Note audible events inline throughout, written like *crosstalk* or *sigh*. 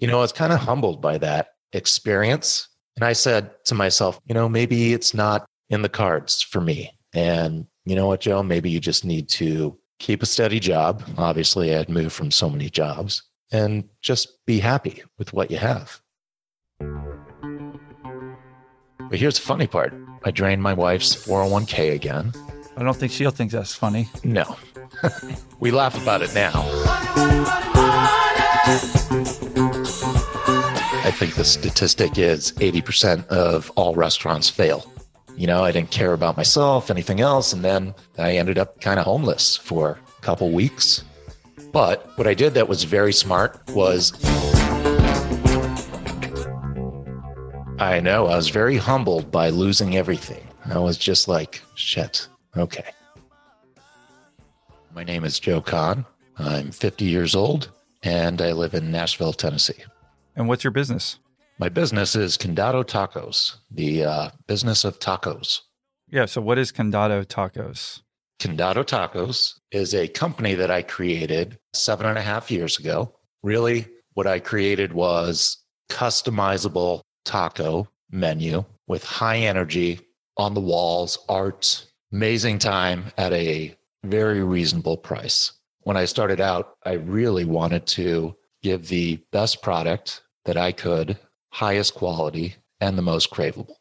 you know, I was kind of humbled by that experience. And I said to myself, you know, maybe it's not in the cards for me. And you know what, Joe? Maybe you just need to keep a steady job. Obviously, I had moved from so many jobs and just be happy with what you have. But here's the funny part I drained my wife's 401k again. I don't think she'll think that's funny. No. *laughs* we laugh about it now. I think the statistic is 80% of all restaurants fail. You know, I didn't care about myself, anything else. And then I ended up kind of homeless for a couple weeks. But what I did that was very smart was I know I was very humbled by losing everything. I was just like, shit, okay. My name is Joe Kahn. I'm 50 years old and I live in Nashville, Tennessee. And what's your business? My business is Condado Tacos, the uh, business of tacos. Yeah. So, what is Condado Tacos? Condado Tacos is a company that I created seven and a half years ago. Really, what I created was customizable taco menu with high energy on the walls, art, amazing time at a very reasonable price. When I started out, I really wanted to give the best product that I could, highest quality, and the most craveable.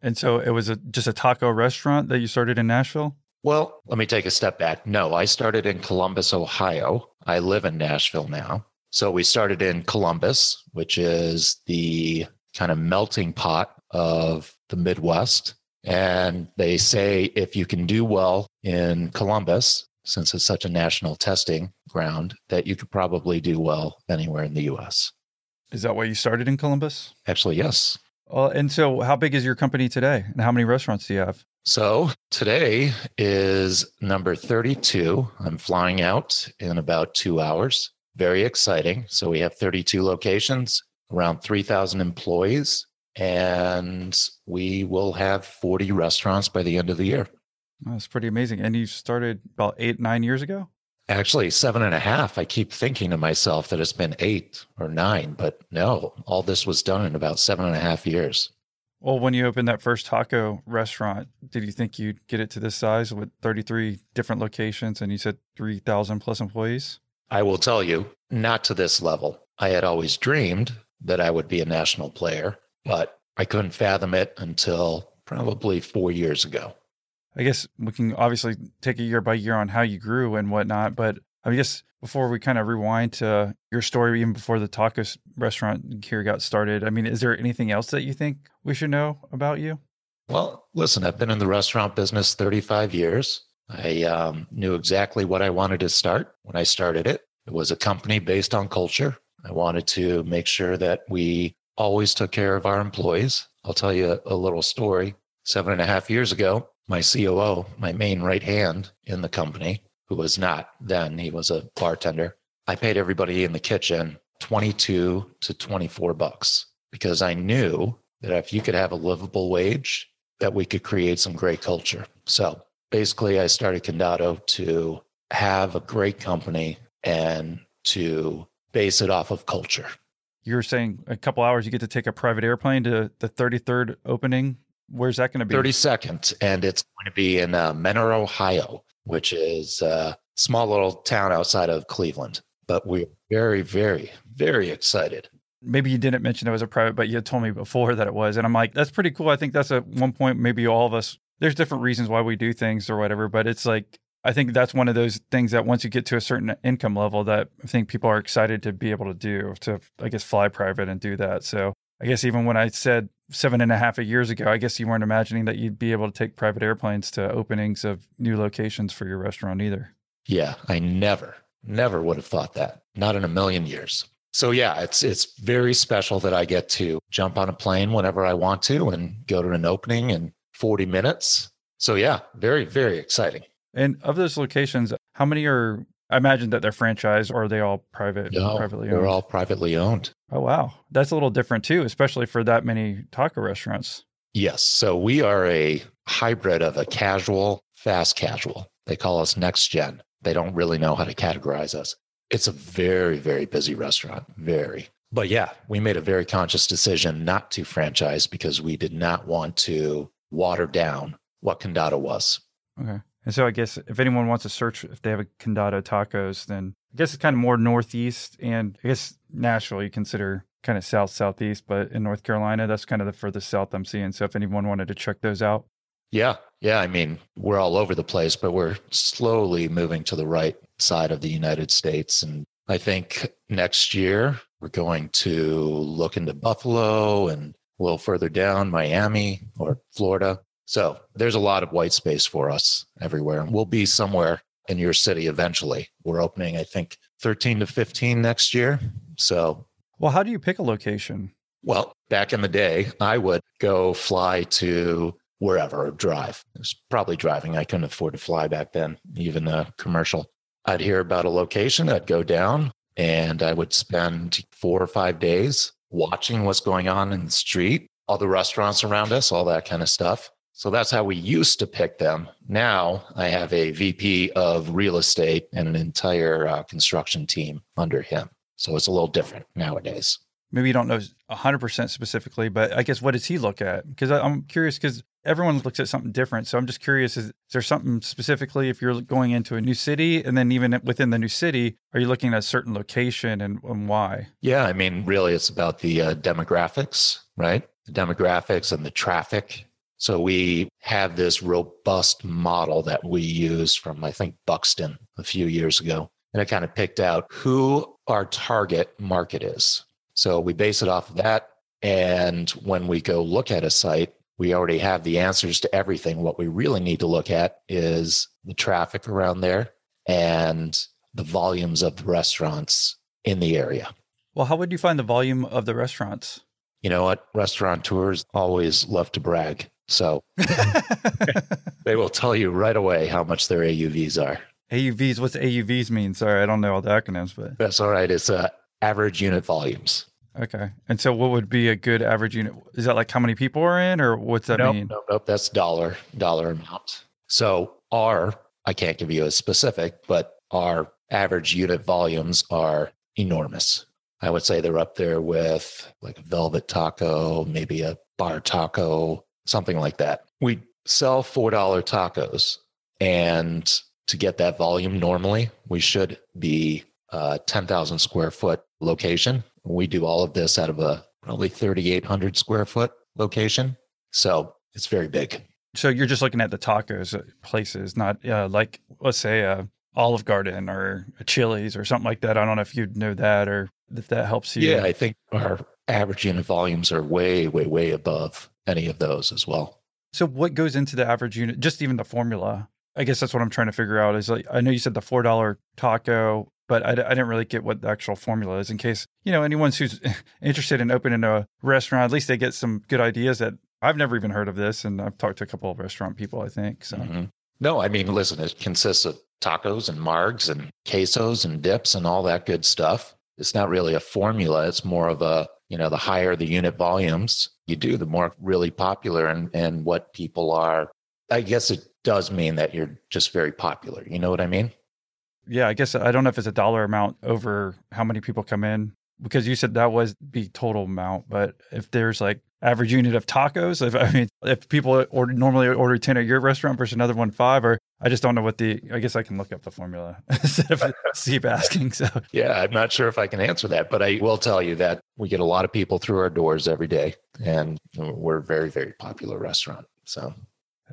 And so it was a, just a taco restaurant that you started in Nashville? Well, let me take a step back. No, I started in Columbus, Ohio. I live in Nashville now. So we started in Columbus, which is the kind of melting pot of the Midwest. And they say if you can do well in Columbus, since it's such a national testing ground, that you could probably do well anywhere in the US. Is that why you started in Columbus? Actually, yes. Well, and so how big is your company today? And how many restaurants do you have? So today is number 32. I'm flying out in about two hours. Very exciting. So we have 32 locations, around 3,000 employees, and we will have 40 restaurants by the end of the year. That's pretty amazing. And you started about eight, nine years ago? Actually, seven and a half. I keep thinking to myself that it's been eight or nine, but no, all this was done in about seven and a half years. Well, when you opened that first taco restaurant, did you think you'd get it to this size with 33 different locations and you said 3,000 plus employees? I will tell you, not to this level. I had always dreamed that I would be a national player, but I couldn't fathom it until probably four years ago. I guess we can obviously take a year by year on how you grew and whatnot, but I guess before we kind of rewind to your story, even before the tacos restaurant here got started, I mean, is there anything else that you think we should know about you? Well, listen, I've been in the restaurant business 35 years. I um, knew exactly what I wanted to start when I started it. It was a company based on culture. I wanted to make sure that we always took care of our employees. I'll tell you a, a little story. Seven and a half years ago, my COO, my main right hand in the company, who was not then, he was a bartender. I paid everybody in the kitchen 22 to 24 bucks because I knew that if you could have a livable wage, that we could create some great culture. So basically, I started Condado to have a great company and to base it off of culture. You were saying a couple hours you get to take a private airplane to the 33rd opening Where's that going to be? 32nd. And it's going to be in uh, Mentor, Ohio, which is a small little town outside of Cleveland. But we're very, very, very excited. Maybe you didn't mention it was a private, but you told me before that it was. And I'm like, that's pretty cool. I think that's at one point, maybe all of us, there's different reasons why we do things or whatever, but it's like, I think that's one of those things that once you get to a certain income level that I think people are excited to be able to do to, I guess, fly private and do that. So I guess even when I said seven and a half years ago, I guess you weren't imagining that you'd be able to take private airplanes to openings of new locations for your restaurant either. Yeah, I never, never would have thought that. Not in a million years. So yeah, it's it's very special that I get to jump on a plane whenever I want to and go to an opening in 40 minutes. So yeah, very very exciting. And of those locations, how many are I imagine that they're franchised or are they all private no, privately owned? They're all privately owned. Oh wow. That's a little different too, especially for that many taco restaurants. Yes. So we are a hybrid of a casual, fast casual. They call us next gen. They don't really know how to categorize us. It's a very, very busy restaurant. Very. But yeah, we made a very conscious decision not to franchise because we did not want to water down what Condado was. Okay. And so I guess if anyone wants to search if they have a Condado tacos, then I guess it's kind of more northeast and I guess Nashville you consider kind of south southeast, but in North Carolina, that's kind of the furthest south I'm seeing. So if anyone wanted to check those out. Yeah. Yeah. I mean, we're all over the place, but we're slowly moving to the right side of the United States. And I think next year we're going to look into Buffalo and a little further down, Miami or Florida. So there's a lot of white space for us everywhere. We'll be somewhere in your city eventually. We're opening, I think, 13 to 15 next year. So, well, how do you pick a location? Well, back in the day, I would go fly to wherever, drive. It was probably driving. I couldn't afford to fly back then, even a commercial. I'd hear about a location, I'd go down and I would spend four or five days watching what's going on in the street, all the restaurants around us, all that kind of stuff. So that's how we used to pick them. Now I have a VP of real estate and an entire uh, construction team under him. So it's a little different nowadays. Maybe you don't know 100% specifically, but I guess what does he look at? Because I'm curious because everyone looks at something different. So I'm just curious is, is, there something specifically if you're going into a new city and then even within the new city, are you looking at a certain location and, and why? Yeah, I mean, really, it's about the uh, demographics, right? The demographics and the traffic so we have this robust model that we use from, I think, Buxton a few years ago. And it kind of picked out who our target market is. So we base it off of that. And when we go look at a site, we already have the answers to everything. What we really need to look at is the traffic around there and the volumes of the restaurants in the area. Well, how would you find the volume of the restaurants? You know what? Restaurateurs always love to brag. So *laughs* they will tell you right away how much their AUVs are. AUVs, what's AUVs mean? Sorry, I don't know all the acronyms, but that's all right. It's uh, average unit volumes. Okay. And so what would be a good average unit? Is that like how many people are in or what's that nope, mean? Nope, nope. That's dollar, dollar amount. So our, I can't give you a specific, but our average unit volumes are enormous. I would say they're up there with like a velvet taco, maybe a Bartaco, something like that. We sell $4 tacos. And to get that volume normally, we should be a 10,000 square foot location. We do all of this out of a probably 3,800 square foot location. So it's very big. So you're just looking at the tacos places, not uh, like, let's say, a uh, Olive Garden or a Chili's or something like that. I don't know if you'd know that or if that helps you. Yeah, I think our average unit volumes are way, way, way above any of those as well. So what goes into the average unit? Just even the formula. I guess that's what I'm trying to figure out. Is like I know you said the four dollar taco, but I, I didn't really get what the actual formula is. In case you know anyone who's *laughs* interested in opening a restaurant, at least they get some good ideas that I've never even heard of this, and I've talked to a couple of restaurant people. I think so. Mm-hmm. No, I mean, listen, it consists of tacos and margs and quesos and dips and all that good stuff. It's not really a formula. It's more of a you know, the higher the unit volumes you do, the more really popular and, and what people are. I guess it does mean that you're just very popular. You know what I mean? Yeah, I guess I don't know if it's a dollar amount over how many people come in because you said that was the total amount, but if there's like average unit of tacos, if *laughs* I mean if people order, normally order 10 at your restaurant versus another one 5 or I just don't know what the. I guess I can look up the formula *laughs* instead of *laughs* keep asking. So yeah, I'm not sure if I can answer that, but I will tell you that we get a lot of people through our doors every day, and we're a very very popular restaurant. So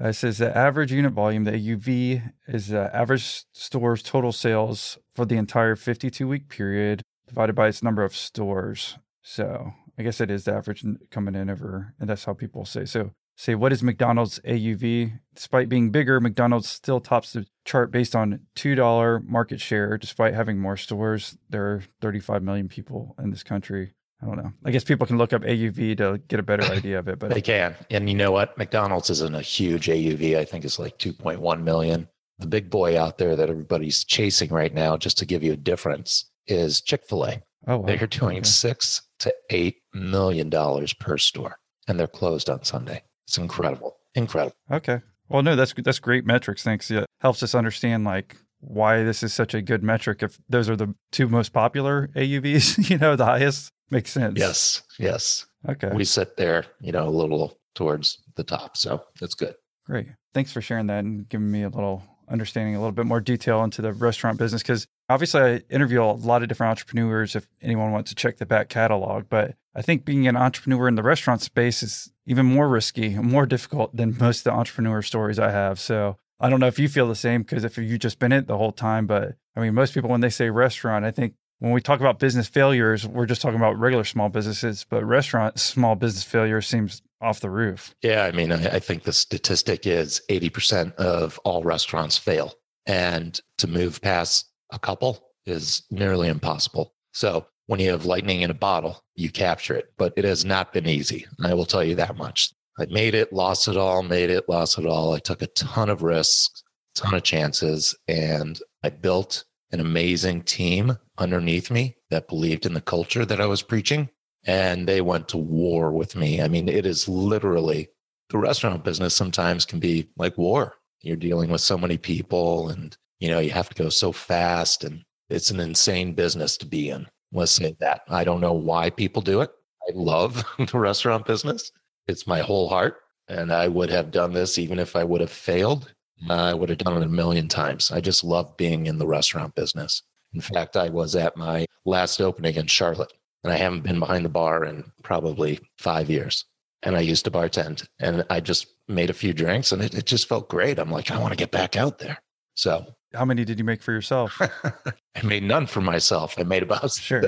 uh, it says the average unit volume, the AUV, is the average store's total sales for the entire 52 week period divided by its number of stores. So I guess it is the average coming in over, and that's how people say. So say what is McDonald's AUV? Despite being bigger, McDonald's still tops the chart based on $2 market share. Despite having more stores, there are 35 million people in this country. I don't know. I guess people can look up AUV to get a better *laughs* idea of it, but they can. And you know what? McDonald's isn't a huge AUV. I think it's like 2.1 million. The big boy out there that everybody's chasing right now, just to give you a difference, is Chick fil A. Oh, wow. They're doing okay. six to eight million dollars per store, and they're closed on Sunday. It's incredible. Incredible. Okay. Well, no, that's that's great metrics. Thanks. It helps us understand like why this is such a good metric. If those are the two most popular AUVs, *laughs* you know, the highest Makes sense. Yes, yes. Okay. We sit there, you know, a little towards the top. So that's good. Great. Thanks for sharing that and giving me a little understanding, a little bit more detail into the restaurant business. Because obviously, I interview a lot of different entrepreneurs if anyone wants to check the back catalog. But I think being an entrepreneur in the restaurant space is even more risky and more difficult than most of the entrepreneur stories I have. So I don't know if you feel the same because if you've just been it the whole time, but I mean, most people, when they say restaurant, I think when we talk about business failures, we're just talking about regular small businesses, but restaurant small business failure seems off the roof. Yeah, I mean, I, I think the statistic is 80% of all restaurants fail. And to move past a couple is nearly impossible. So when you have lightning in a bottle, you capture it, but it has not been easy. I will tell you that much. I made it, lost it all, made it, lost it all. I took a ton of risks, ton of chances, and I built an amazing team underneath me that believed in the culture that I was preaching. And they went to war with me. I mean, it is literally the restaurant business sometimes can be like war. You're dealing with so many people and, you know, you have to go so fast and it's an insane business to be in. Let's say mm-hmm. that. I don't know why people do it. I love *laughs* the restaurant business. It's my whole heart. And I would have done this even if I would have failed. Mm-hmm. I would have done it a million times. I just love being in the restaurant business. In fact, I was at my last opening in Charlotte, and I haven't been behind the bar in probably five years. And I used to bartend, and I just made a few drinks, and it, it just felt great. I'm like, I want to get back out there. So, how many did you make for yourself? *laughs* I made none for myself. I made about sure.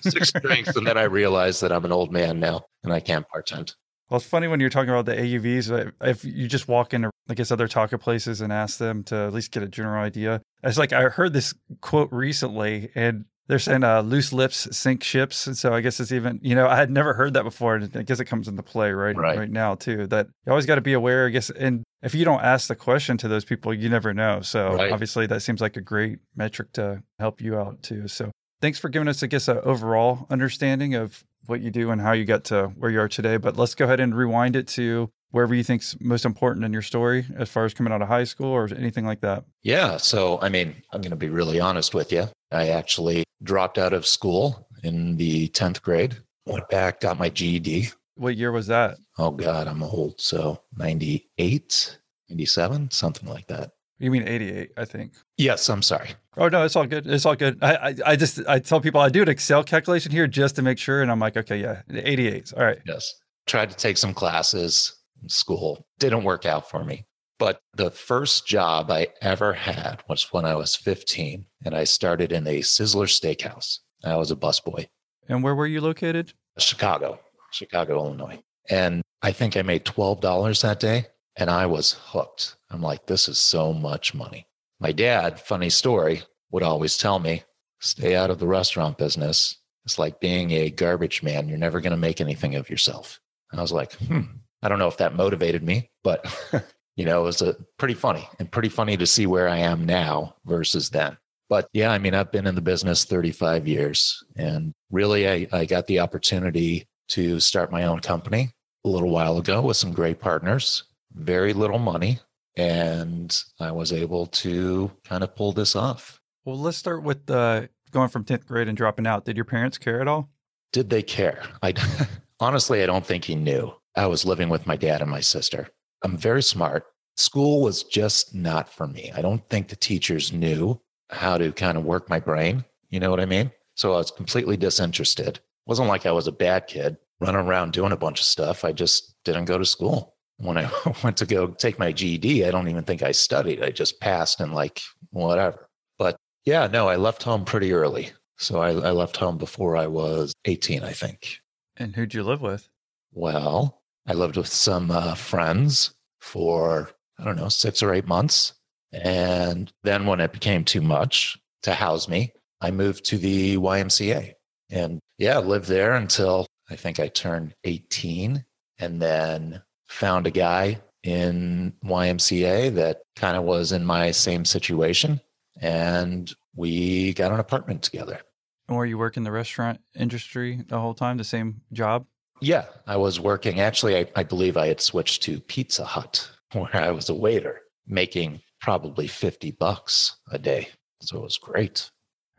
six *laughs* drinks, and then I realized that I'm an old man now, and I can't bartend. Well, it's funny when you're talking about the AUVs. If you just walk into, like I guess, other taco places and ask them to at least get a general idea. It's like I heard this quote recently, and they're saying uh, "loose lips sink ships." And so I guess it's even, you know, I had never heard that before, and I guess it comes into play right right, right now too. That you always got to be aware. I guess, and if you don't ask the question to those people, you never know. So right. obviously, that seems like a great metric to help you out too. So thanks for giving us, I guess, an overall understanding of what you do and how you got to where you are today. But let's go ahead and rewind it to wherever you think's most important in your story as far as coming out of high school or anything like that. Yeah. So, I mean, I'm going to be really honest with you. I actually dropped out of school in the 10th grade, went back, got my GED. What year was that? Oh, God, I'm old. So, 98, 97, something like that. You mean 88, I think. Yes, I'm sorry. Oh no, it's all good. It's all good. I, I, I just I tell people I do an Excel calculation here just to make sure, and I'm like, okay, yeah, 88. All right. Yes. Tried to take some classes in school. Didn't work out for me. But the first job I ever had was when I was 15, and I started in a Sizzler Steakhouse. I was a busboy. And where were you located? Chicago, Chicago, Illinois. And I think I made $12 that day, and I was hooked. I'm like, this is so much money. My dad, funny story, would always tell me, stay out of the restaurant business. It's like being a garbage man. You're never going to make anything of yourself. And I was like, hmm, I don't know if that motivated me, but *laughs* you know, it was a pretty funny and pretty funny to see where I am now versus then. But yeah, I mean, I've been in the business 35 years and really I, I got the opportunity to start my own company a little while ago with some great partners, very little money, and I was able to kind of pull this off. Well, let's start with uh, going from 10th grade and dropping out. Did your parents care at all? Did they care? I *laughs* honestly, I don't think he knew. I was living with my dad and my sister. I'm very smart. School was just not for me. I don't think the teachers knew how to kind of work my brain. You know what I mean? So I was completely disinterested. It wasn't like I was a bad kid running around doing a bunch of stuff. I just didn't go to school when I *laughs* went to go take my GED, I don't even think I studied. I just passed and like whatever. But yeah, no, I left home pretty early. So I, I left home before I was 18, I think. And who'd you live with? Well, I lived with some uh, friends for, I don't know, six or eight months. And then when it became too much to house me, I moved to the YMCA and yeah, lived there until I think I turned 18. And then found a guy in YMCA that kind of was in my same situation. And we got an apartment together. Were you working the restaurant industry the whole time, the same job? Yeah, I was working. Actually, I, I believe I had switched to Pizza Hut, *laughs* where I was a waiter, making probably 50 bucks a day. So it was great.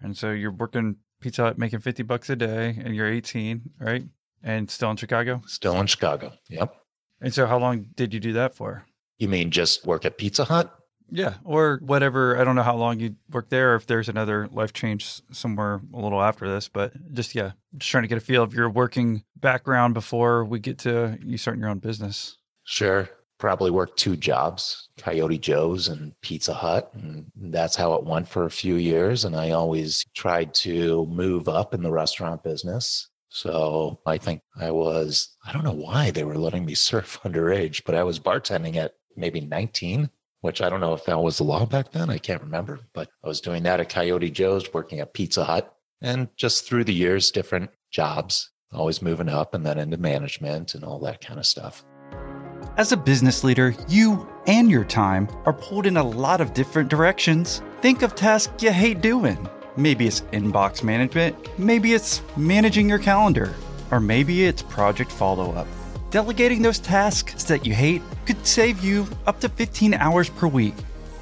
And so you're working Pizza Hut making 50 bucks a day and you're 18, right? And still in Chicago? Still in Chicago. Yep. And so how long did you do that for? You mean just work at Pizza Hut? Yeah, or whatever. I don't know how long you worked there, or if there's another life change somewhere a little after this, but just yeah, just trying to get a feel of your working background before we get to you starting your own business. Sure. Probably worked two jobs, Coyote Joe's and Pizza Hut. And that's how it went for a few years. And I always tried to move up in the restaurant business. So I think I was, I don't know why they were letting me *laughs* serve underage, but I was bartending at maybe 19 which I don't know if that was the law back then. I can't remember, but I was doing that at Coyote Joe's, working at Pizza Hut, and just through the years, different jobs, always moving up and then into management and all that kind of stuff. As a business leader, you and your time are pulled in a lot of different directions. Think of tasks you hate doing. Maybe it's inbox management, maybe it's managing your calendar, or maybe it's project follow up. Delegating those tasks that you hate could save you up to 15 hours per week.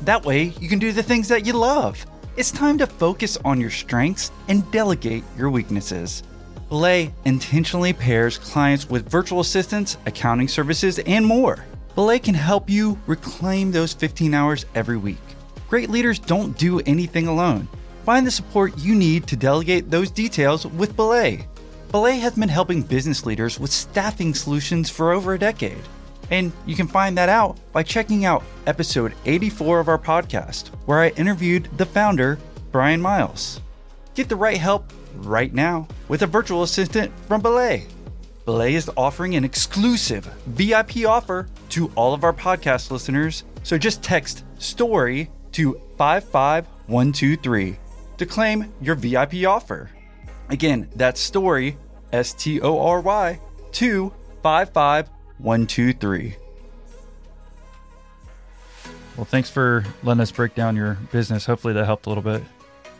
That way, you can do the things that you love. It's time to focus on your strengths and delegate your weaknesses. Belay intentionally pairs clients with virtual assistants, accounting services, and more. Belay can help you reclaim those 15 hours every week. Great leaders don't do anything alone. Find the support you need to delegate those details with Belay. Belay has been helping business leaders with staffing solutions for over a decade. And you can find that out by checking out episode 84 of our podcast, where I interviewed the founder, Brian Miles. Get the right help right now with a virtual assistant from Belay. Belay is offering an exclusive VIP offer to all of our podcast listeners, so just text STORY to 55123 to claim your VIP offer. Again, that's STORY S T O R Y 255123. Well, thanks for letting us break down your business. Hopefully that helped a little bit.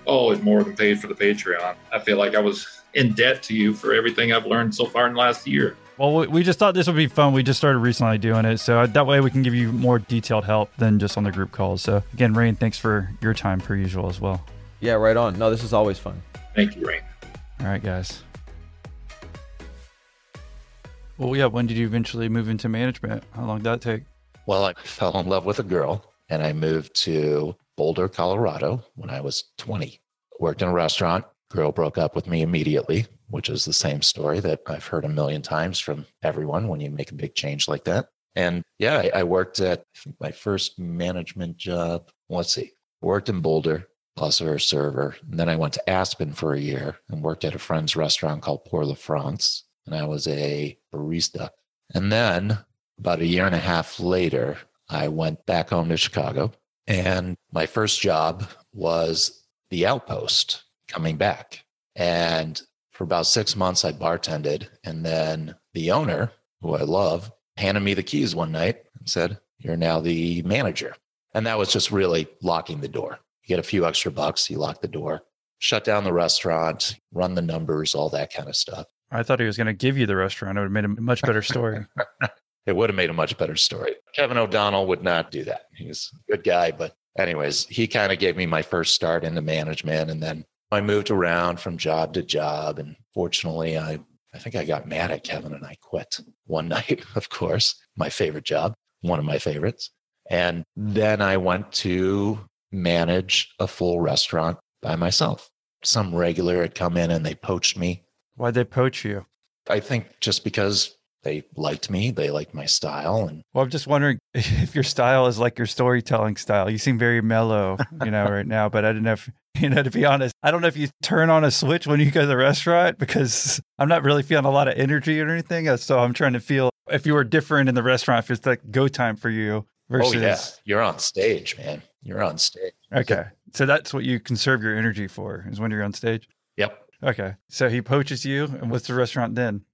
Oh, it more than paid for the Patreon. I feel like I was in debt to you for everything I've learned so far in the last year. Well, we just thought this would be fun. We just started recently doing it. So that way we can give you more detailed help than just on the group calls. So, again, Rain, thanks for your time per usual as well. Yeah, right on. No, this is always fun. Thank you, Rain. All right, guys. Well, yeah. When did you eventually move into management? How long did that take? Well, I fell in love with a girl and I moved to Boulder, Colorado when I was 20. Worked in a restaurant. Girl broke up with me immediately, which is the same story that I've heard a million times from everyone when you make a big change like that. And yeah, I, I worked at my first management job. Let's see, worked in Boulder, a server. And then I went to Aspen for a year and worked at a friend's restaurant called Pour La France and I was a barista. And then about a year and a half later, I went back home to Chicago. And my first job was the outpost coming back. And for about six months, I bartended. And then the owner, who I love, handed me the keys one night and said, You're now the manager. And that was just really locking the door. You get a few extra bucks, you lock the door, shut down the restaurant, run the numbers, all that kind of stuff. I thought he was going to give you the restaurant. It would have made a much better story. *laughs* it would have made a much better story. Kevin O'Donnell would not do that. He's a good guy. But, anyways, he kind of gave me my first start into management. And then I moved around from job to job. And fortunately, I, I think I got mad at Kevin and I quit one *laughs* night, of course, my favorite job, one of my favorites. And then I went to manage a full restaurant by myself. Some regular had come in and they poached me Why'd they poach you? I think just because they liked me, they liked my style. And well, I'm just wondering *laughs* if your style is like your storytelling style. You seem very mellow, you know, right now. But I don't know if *laughs* you know. To be honest, I don't know if you turn on a switch when you go to the restaurant because I'm not really feeling a lot of energy or anything. Uh, so I'm trying to feel if you were different in the restaurant, if it's like go time for you versus. Oh yeah, you're on stage, man. You're on stage. Okay, so that's what you conserve your energy for is when you're on stage. Okay. So he poaches you. And what's the restaurant then?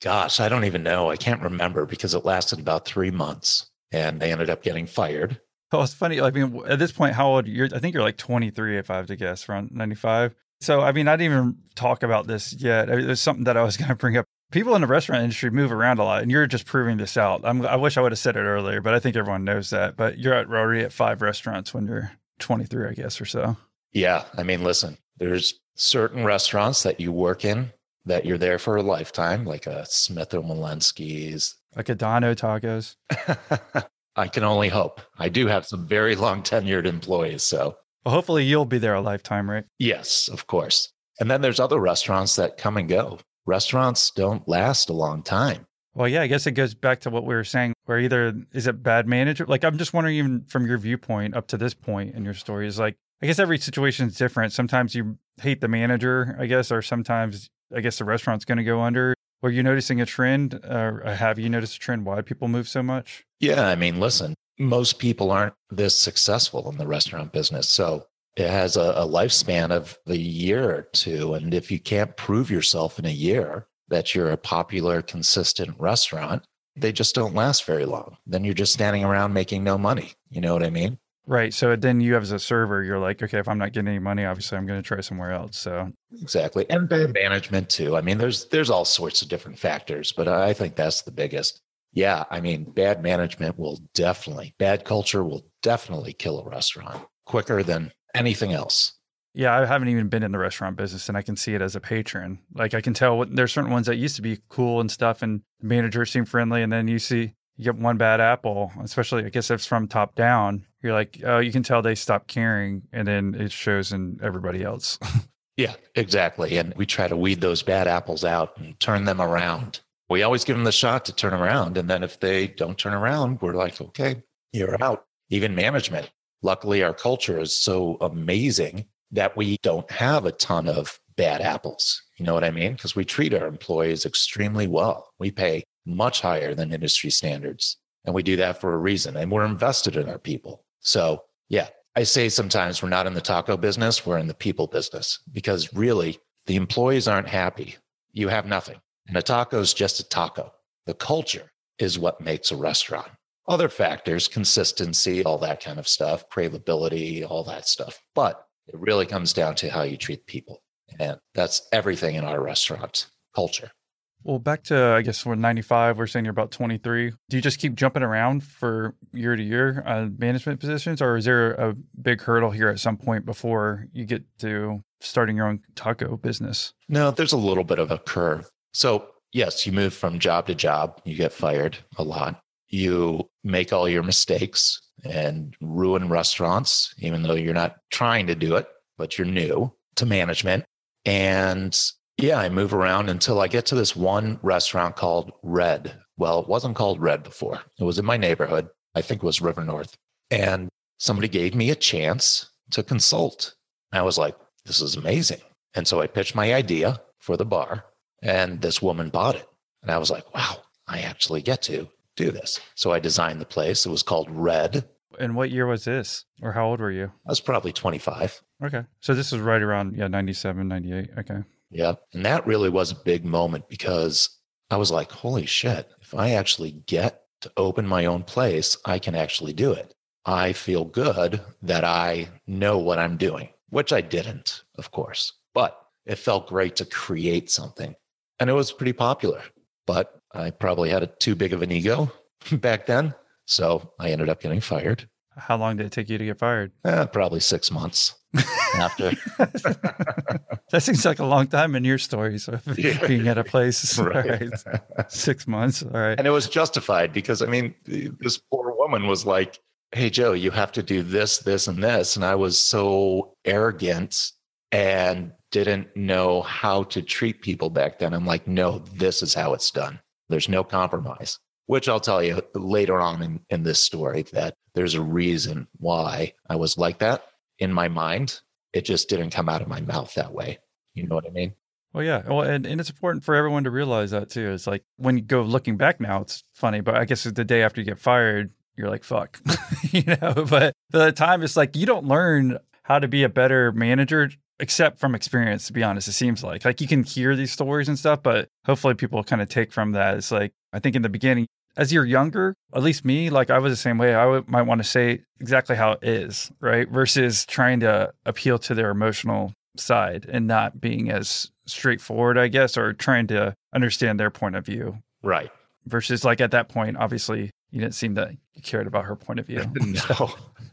Gosh, I don't even know. I can't remember because it lasted about three months and they ended up getting fired. Oh, it's funny. I mean, at this point, how old you're? I think you're like 23, if I have to guess, around 95. So, I mean, I didn't even talk about this yet. I mean, there's something that I was *laughs* going to bring up. People in the restaurant industry move around a lot, and you're just proving this out. I'm, i wish I would have said it earlier, but I think everyone knows that. But you're at, already at five restaurants when you're 23, I guess, or so. Yeah. I mean, listen, there's certain restaurants that you work in that you're there for a lifetime, like a Smith or Wollensky's. Like a Dono Tacos. *laughs* I can only hope. I do have some very long tenured employees. So, well, hopefully you'll be there a lifetime, right? Yes, of course. And then there's other restaurants that come and go. Restaurants don't last a long time. Well, yeah, I guess it goes back to what we were saying, where either is it bad manager? Like, I'm just wondering, even from your viewpoint up to this point in your story, is like, I guess every situation is different. Sometimes you hate the manager, I guess, or sometimes I guess the restaurant's going to go under. Were you noticing a trend, or have you noticed a trend why people move so much? Yeah, I mean, listen, most people aren't this successful in the restaurant business. So it has a, a, lifespan of a year or two. And if you can't prove yourself in a year that you're a popular, consistent restaurant, they just don't last very long. Then you're just standing around making no money. You know what I mean? Right. So then you have as a server, you're like, okay, if I'm not getting any money, obviously I'm going to try somewhere else. So exactly, and bad management too. I mean, there's there's all sorts of different factors, but I think that's the biggest. Yeah, I mean, bad management will definitely, bad culture will definitely kill a restaurant quicker than anything else. Yeah, I haven't even been in the restaurant business and I can see it as a patron. Like I can tell what, there's certain ones that used to be cool and stuff and managers seem friendly and then you see you get one bad apple, especially I guess if it's from top down, you're like, oh, you can tell they stopped caring and then it shows in everybody else. *laughs* yeah, exactly. And we try to weed those bad apples out and turn them around. We always give them the shot to turn around. And then if they don't turn around, we're like, okay, you're out. Even management. Luckily, our culture is so amazing that we don't have a ton of bad apples. You know what I mean? Because we treat our employees extremely well. We pay much higher than industry standards. And we do that for a reason. And we're invested in our people. So, yeah, I say sometimes we're not in the taco business, we're in the people business because really the employees aren't happy. You have nothing. And a taco is just a taco. The culture is what makes a restaurant. Other factors, consistency, all that kind of stuff, craveability, all that stuff. But it really comes down to how you treat people. And that's everything in our restaurant culture. Well, back to I guess we're 95. We're saying you're about 23. Do you just keep jumping around for year to year uh, management positions, or is there a big hurdle here at some point before you get to starting your own taco business? No, there's a little bit of a curve. So yes, you move from job to job. You get fired a lot. You make all your mistakes and ruin restaurants, even though you're not trying to do it, but you're new to management. And yeah, I move around until I get to this one restaurant called Red. Well, it wasn't called Red before. It was in my neighborhood. I think it was River North. And somebody gave me a chance to consult. I was like, this is amazing. And so I pitched my idea for the bar, and this woman bought it. And I was like, wow, I actually get to do this. So I designed the place. It was called Red. And what year was this? Or how old were you? I was probably 25. Okay. So this was right around, yeah, 97, 98. Okay. Yeah. And that really was a big moment because I was like, holy shit, if I actually get to open my own place, I can actually do it. I feel good that I know what I'm doing, which I didn't, of course, but it felt great to create something. And it was pretty popular, but I probably had a too big of an ego *laughs* back then. So I ended up getting fired. How long did it take you to get fired? Eh, probably six months *laughs* after. *laughs* that seems like a long time in your story. So *laughs* yeah. being at a place, right. right. six months, all right. And it was justified because I mean, this poor woman was like, "Hey, Joe, you have to do this, this, and this," and I was so arrogant and didn't know how to treat people back then. I'm like, "No, this is how it's done. There's no compromise." Which I'll tell you later on in, in this story that there's a reason why I was like that in my mind. It just didn't come out of my mouth that way. You know what I mean? Well, yeah. Well, and, and it's important for everyone to realize that too. It's like when you go looking back now, it's funny, but I guess the day after you get fired, you're like, fuck, *laughs* you know, but by the time it's like you don't learn how to be a better manager except from experience, to be honest, it seems like. Like you can hear these stories and stuff, but hopefully people kind of take from that. It's like, I think in the beginning, as you're younger, at least me, like I was the same way. I would, might want to say exactly how it is, right? Versus trying to appeal to their emotional side and not being as straightforward, I guess, or trying to understand their point of view. Right. Versus like at that point, obviously, you didn't seem that you cared about her point of view. *laughs* no,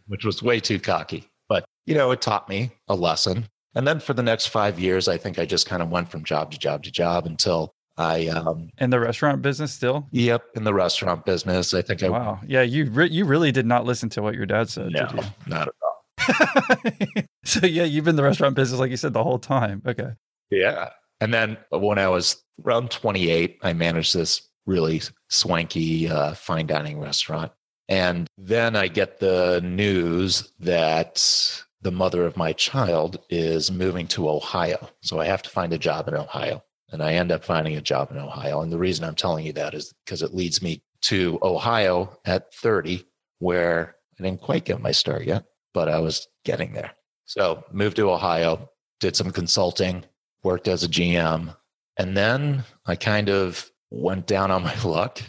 which was way too cocky. But, you know, it taught me a lesson. And then for the next five years, I think I just kind of went from job to job to job until I, um, In the restaurant business still? yep, in the restaurant business. I think I, Wow. Yeah, you re- you really did not listen to what your dad said, no, not at all. *laughs* so yeah, you've been in the restaurant business like you said the whole time. Okay. Yeah. And then when I was around 28, I managed this really swanky uh, fine dining restaurant. And then I get the news that the mother of my child is moving to Ohio. So I have to find a job in Ohio. And I end up finding a job in Ohio. And the reason I'm telling you that is because it leads me to Ohio at 30, where I didn't quite get my start yet, but I was getting there. So moved to Ohio, did some consulting, worked as a GM. And then I kind of went down on my *laughs* luck,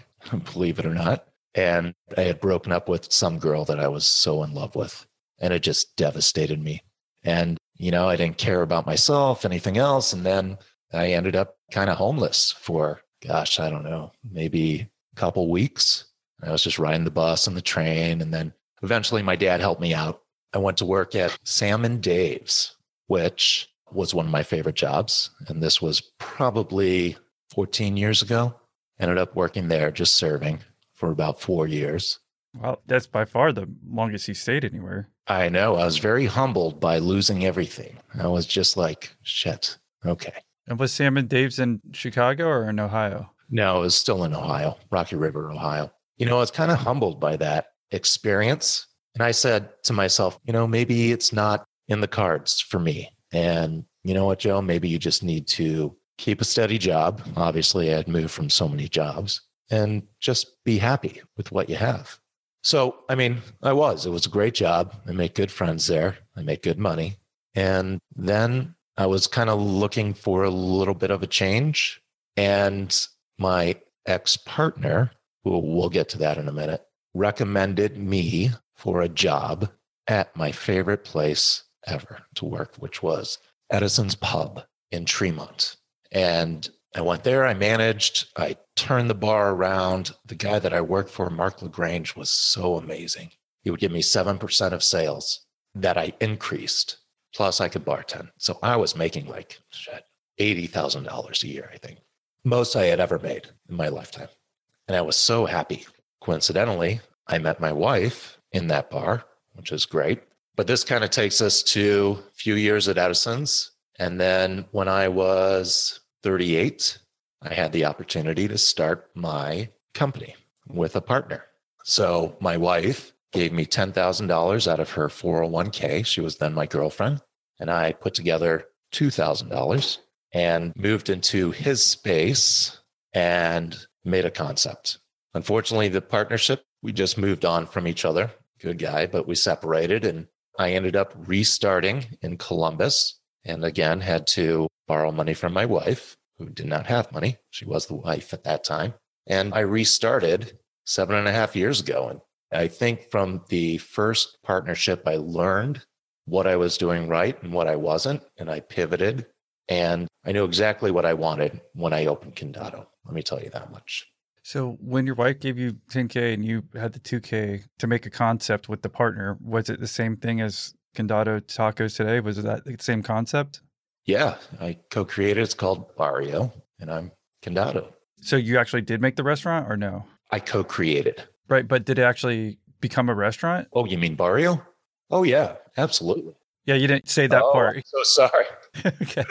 believe it or not. And I had broken up with some girl that I was so in love with. And it just devastated me. And, you know, I didn't care about myself, anything else. And then I ended up kind of homeless for, gosh, I don't know, maybe a couple weeks. I was just riding the bus and the train. And then eventually my dad helped me out. I went to work at Sam and Dave's, which was one of my favorite jobs. And this was probably 14 years ago. Ended up working there, just serving for about four years. Well, that's by far the longest he stayed anywhere. I know. I was very humbled by losing everything. I was just like, shit, okay. And was Sam and Dave's in Chicago or in Ohio? No, it was still in Ohio, Rocky River, Ohio. You know, I was kind of humbled by that experience. And I said to myself, you know, maybe it's not in the cards for me. And you know what, Joe? Maybe you just need to keep a steady job. Obviously, I had moved from so many jobs and just be happy with what you have. So, I mean, I was. It was a great job. I made good friends there. I made good money. And then I was kind of looking for a little bit of a change. And my ex partner, who we'll get to that in a minute, recommended me for a job at my favorite place ever to work, which was Edison's Pub in Tremont. And I went there, I managed, I turned the bar around. The guy that I worked for, Mark LaGrange, was so amazing. He would give me 7% of sales that I increased, plus I could bartend. So I was making like shit, $80,000 a year, I think. Most I had ever made in my lifetime. And I was so happy. Coincidentally, I met my wife in that bar, which is great. But this kind of takes us to a few years at Edison's. And then when I was 38, I had the opportunity to start my company with a partner. So my wife gave me $10,000 out of her 401k. She was then my girlfriend. And I put together $2,000 and moved into his space and made a concept. Unfortunately, the partnership, we just moved on from each other. Good guy, but we separated and I ended up restarting in Columbus and again had to borrow money from my wife, who did not have money. She was the wife at that time. And I restarted seven and a half years ago. And I think from the first partnership, I learned what I was doing right and what I wasn't. And I pivoted and I knew exactly what I wanted when I opened Condado. Let me tell you that much. So when your wife gave you 10K and you had the 2K to make a concept with the partner, was it the same thing as Condado Tacos today? Was that the same concept? Yeah, I co created. It's called Barrio, and I'm Condado. So you actually did make the restaurant or no? I co created. Right. But did it actually become a restaurant? Oh, you mean Barrio? Oh, yeah, absolutely. Yeah, you didn't say that oh, part. I'm so sorry. *laughs* *laughs* okay.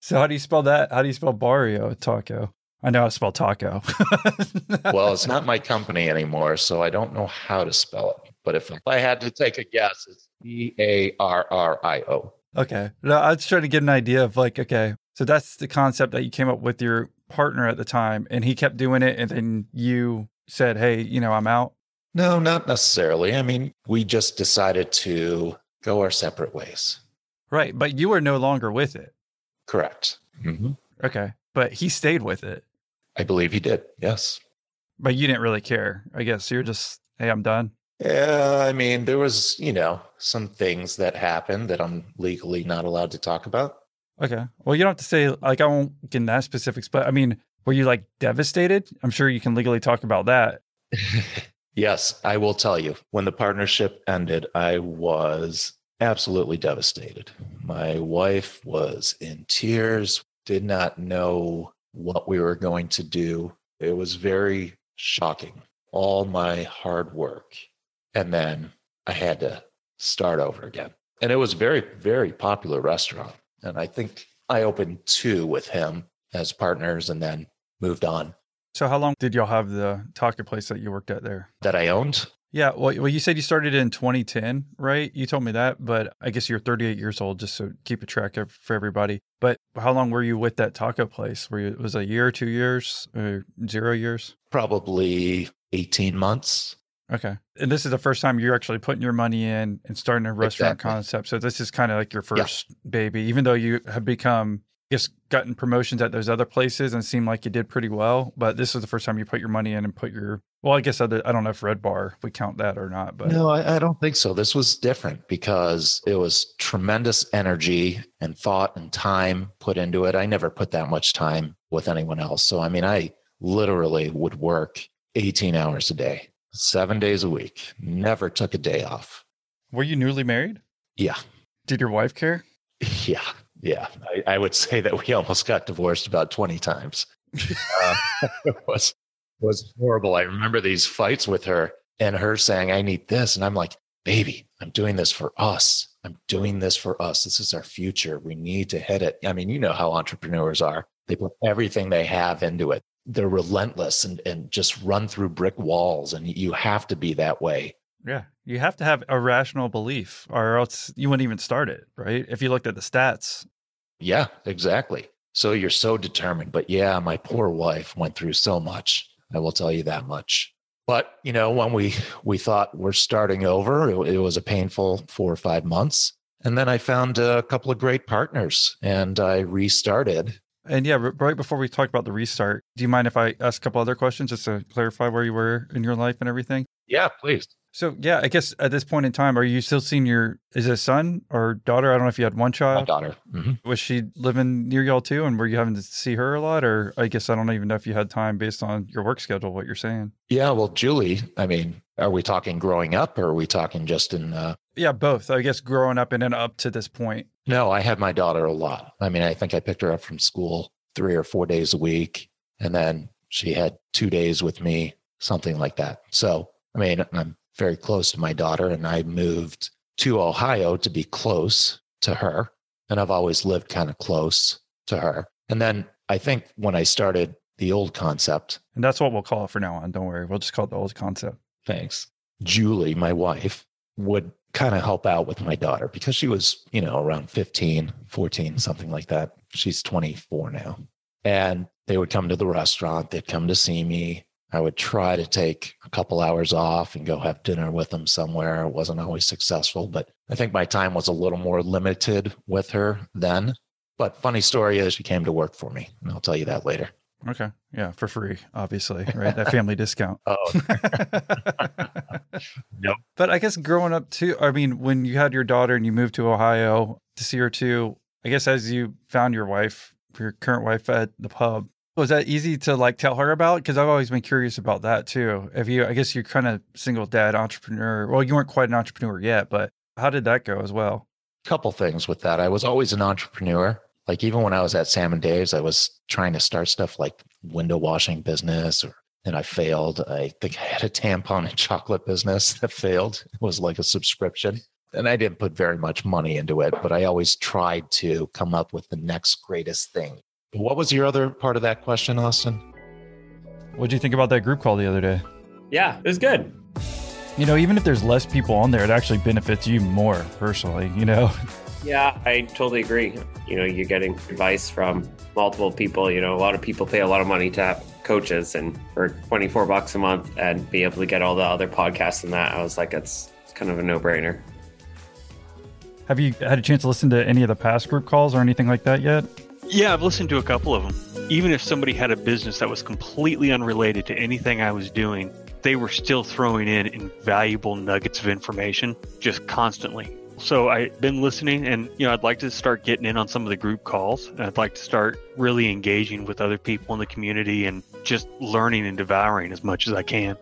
So how do you spell that? How do you spell Barrio Taco? I know how to spell taco. *laughs* well, it's not my company anymore, so I don't know how to spell it. But if I had to take a guess, it's B A R R I O. Okay. No, I was trying to get an idea of like, okay, so that's the concept that you came up with your partner at the time, and he kept doing it, and then you said, "Hey, you know, I'm out." No, not necessarily. I mean, we just decided to go our separate ways. Right, but you were no longer with it. Correct. Mm-hmm. Okay, but he stayed with it. I believe he did. Yes. But you didn't really care, I guess. You're just, hey, I'm done. Yeah, I mean, there was, you know, some things that happened that I'm legally not allowed to talk about. Okay. Well, you don't have to say like I won't get in that specifics, but I mean, were you like devastated? I'm sure you can legally talk about that. *laughs* yes, I will tell you. When the partnership ended, I was absolutely devastated. My wife was in tears, did not know what we were going to do. It was very shocking. All my hard work. And then I had to start over again. And it was very, very popular restaurant. And I think I opened two with him as partners and then moved on. So how long did y'all have the taco place that you worked at there? That I owned? Yeah, well, well, you said you started in 2010, right? You told me that, but I guess you're 38 years old, just so keep a track of for everybody. But how long were you with that taco place? Were you was it a year, two years, or zero years? Probably 18 months. Okay, and this is the first time you're actually putting your money in and starting a restaurant Exactly. concept. So this is kind of like your first baby, even though you have become. Guess gotten promotions at those other places and seemed like you did pretty well, but this is the first time you put your money in and put your well, I guess other, I don't know if Red Bar if we count that or not, but No, I, I don't think so. This was different because it was tremendous energy and thought and time put into it. I never put that much time with anyone else. So, I mean, I literally would work 18 hours a day, seven days a week, never took a day off. were you newly married? Yeah. Did your wife care? *laughs* Yeah. Yeah. I, I would *laughs* say that we almost got divorced about 20 times. Uh, it was was horrible. I remember these fights with her and her saying, I need this. And I'm like, baby, I'm doing this for us. I'm doing this for us. This is our future. We need to hit it. I mean, you know how entrepreneurs are. They put everything they have into it. They're relentless and, and just run through brick walls. And you have to be that way. Yeah. You have to have a rational belief or else you wouldn't even start it, right? If you looked at the stats. Yeah, exactly. So you're so determined. But yeah, my poor wife went through so much. I will tell you that much. But you know, when we we thought we're starting over, it, it was a painful four or five months, and then I found a couple of great partners, and I restarted. And yeah, right before we talk about the restart, do you mind if I ask a couple other questions just to clarify where you were in your life and everything? Yeah, please. So yeah, I guess at this point in time, are you still seeing your is it a son or daughter? I don't know if you had one My child. daughter. Mhm. Was she living near y'all too? And were you having to see her a lot? Or I guess I don't even know if you had time based on your work schedule, what you're saying. Yeah, well, Julie. I mean, are we talking growing up, or are we talking just in? Uh, Yeah, both. I guess growing up and then up to this point. no, I had my daughter a lot. I mean, I think I picked her up from school three or four days a week, and then she had two days with me, something like that. So, I mean, I'm very close to my daughter, and I moved to Ohio to be close to her, and I've always lived kind of close to her. And then I think when I started the old concept, And that's what we'll call it for now on. Don't worry. We'll just call it the old concept. thanks. Julie, my wife, would kind of help out with my daughter because she was, you know, around 15, 14, something like that. She's 24 now. And they would come to the restaurant, they'd come to see me. I would try to take a couple hours off and go have dinner with them somewhere. It wasn't always successful, but I think my time was a little more limited with her then. But funny story is she came to work for me, and I'll tell you that later. Okay. Yeah, for free, obviously, *laughs* right? That family discount. Oh, *laughs* *laughs* Nope. But I guess growing up too, I mean, when you had your daughter and you moved to Ohio to see her too, I guess as you found your wife, your current wife at the pub, Oh, was that easy to like tell her about? Because I've always been curious about that too. If you, I guess you're kind of single dad entrepreneur. Well, you weren't quite an entrepreneur yet, but how did that go as well? couple things with that. I was always an entrepreneur. Like even when I was at Sam and Dave's, I was trying to start stuff like window washing business or and I failed. I think I had a tampon and chocolate business that failed. It was like a subscription. And I didn't put very much money into it, but I always tried to come up with the next greatest thing. What was your other part of that question, Austin? What do you think about that group call the other day? Yeah, it was good. You know, even if there's less people on there, it actually benefits you more personally, you know? Yeah, I totally agree. You know, you're getting advice from multiple people. You know, a lot of people pay a lot of money to have coaches, and for 24 bucks a month and be able to get all the other podcasts and that, I was like, it's, it's kind of a no brainer. Have you had a chance to listen to any of the past group calls or anything like that yet? Yeah, I've listened to a couple of them. Even if somebody had a business that was completely unrelated to anything I was doing, they were still throwing in invaluable nuggets of information just constantly. So I've been listening and you know, I'd like to start getting in on some of the group calls. I'd like to start really engaging with other people in the community and just learning and devouring as much as I can.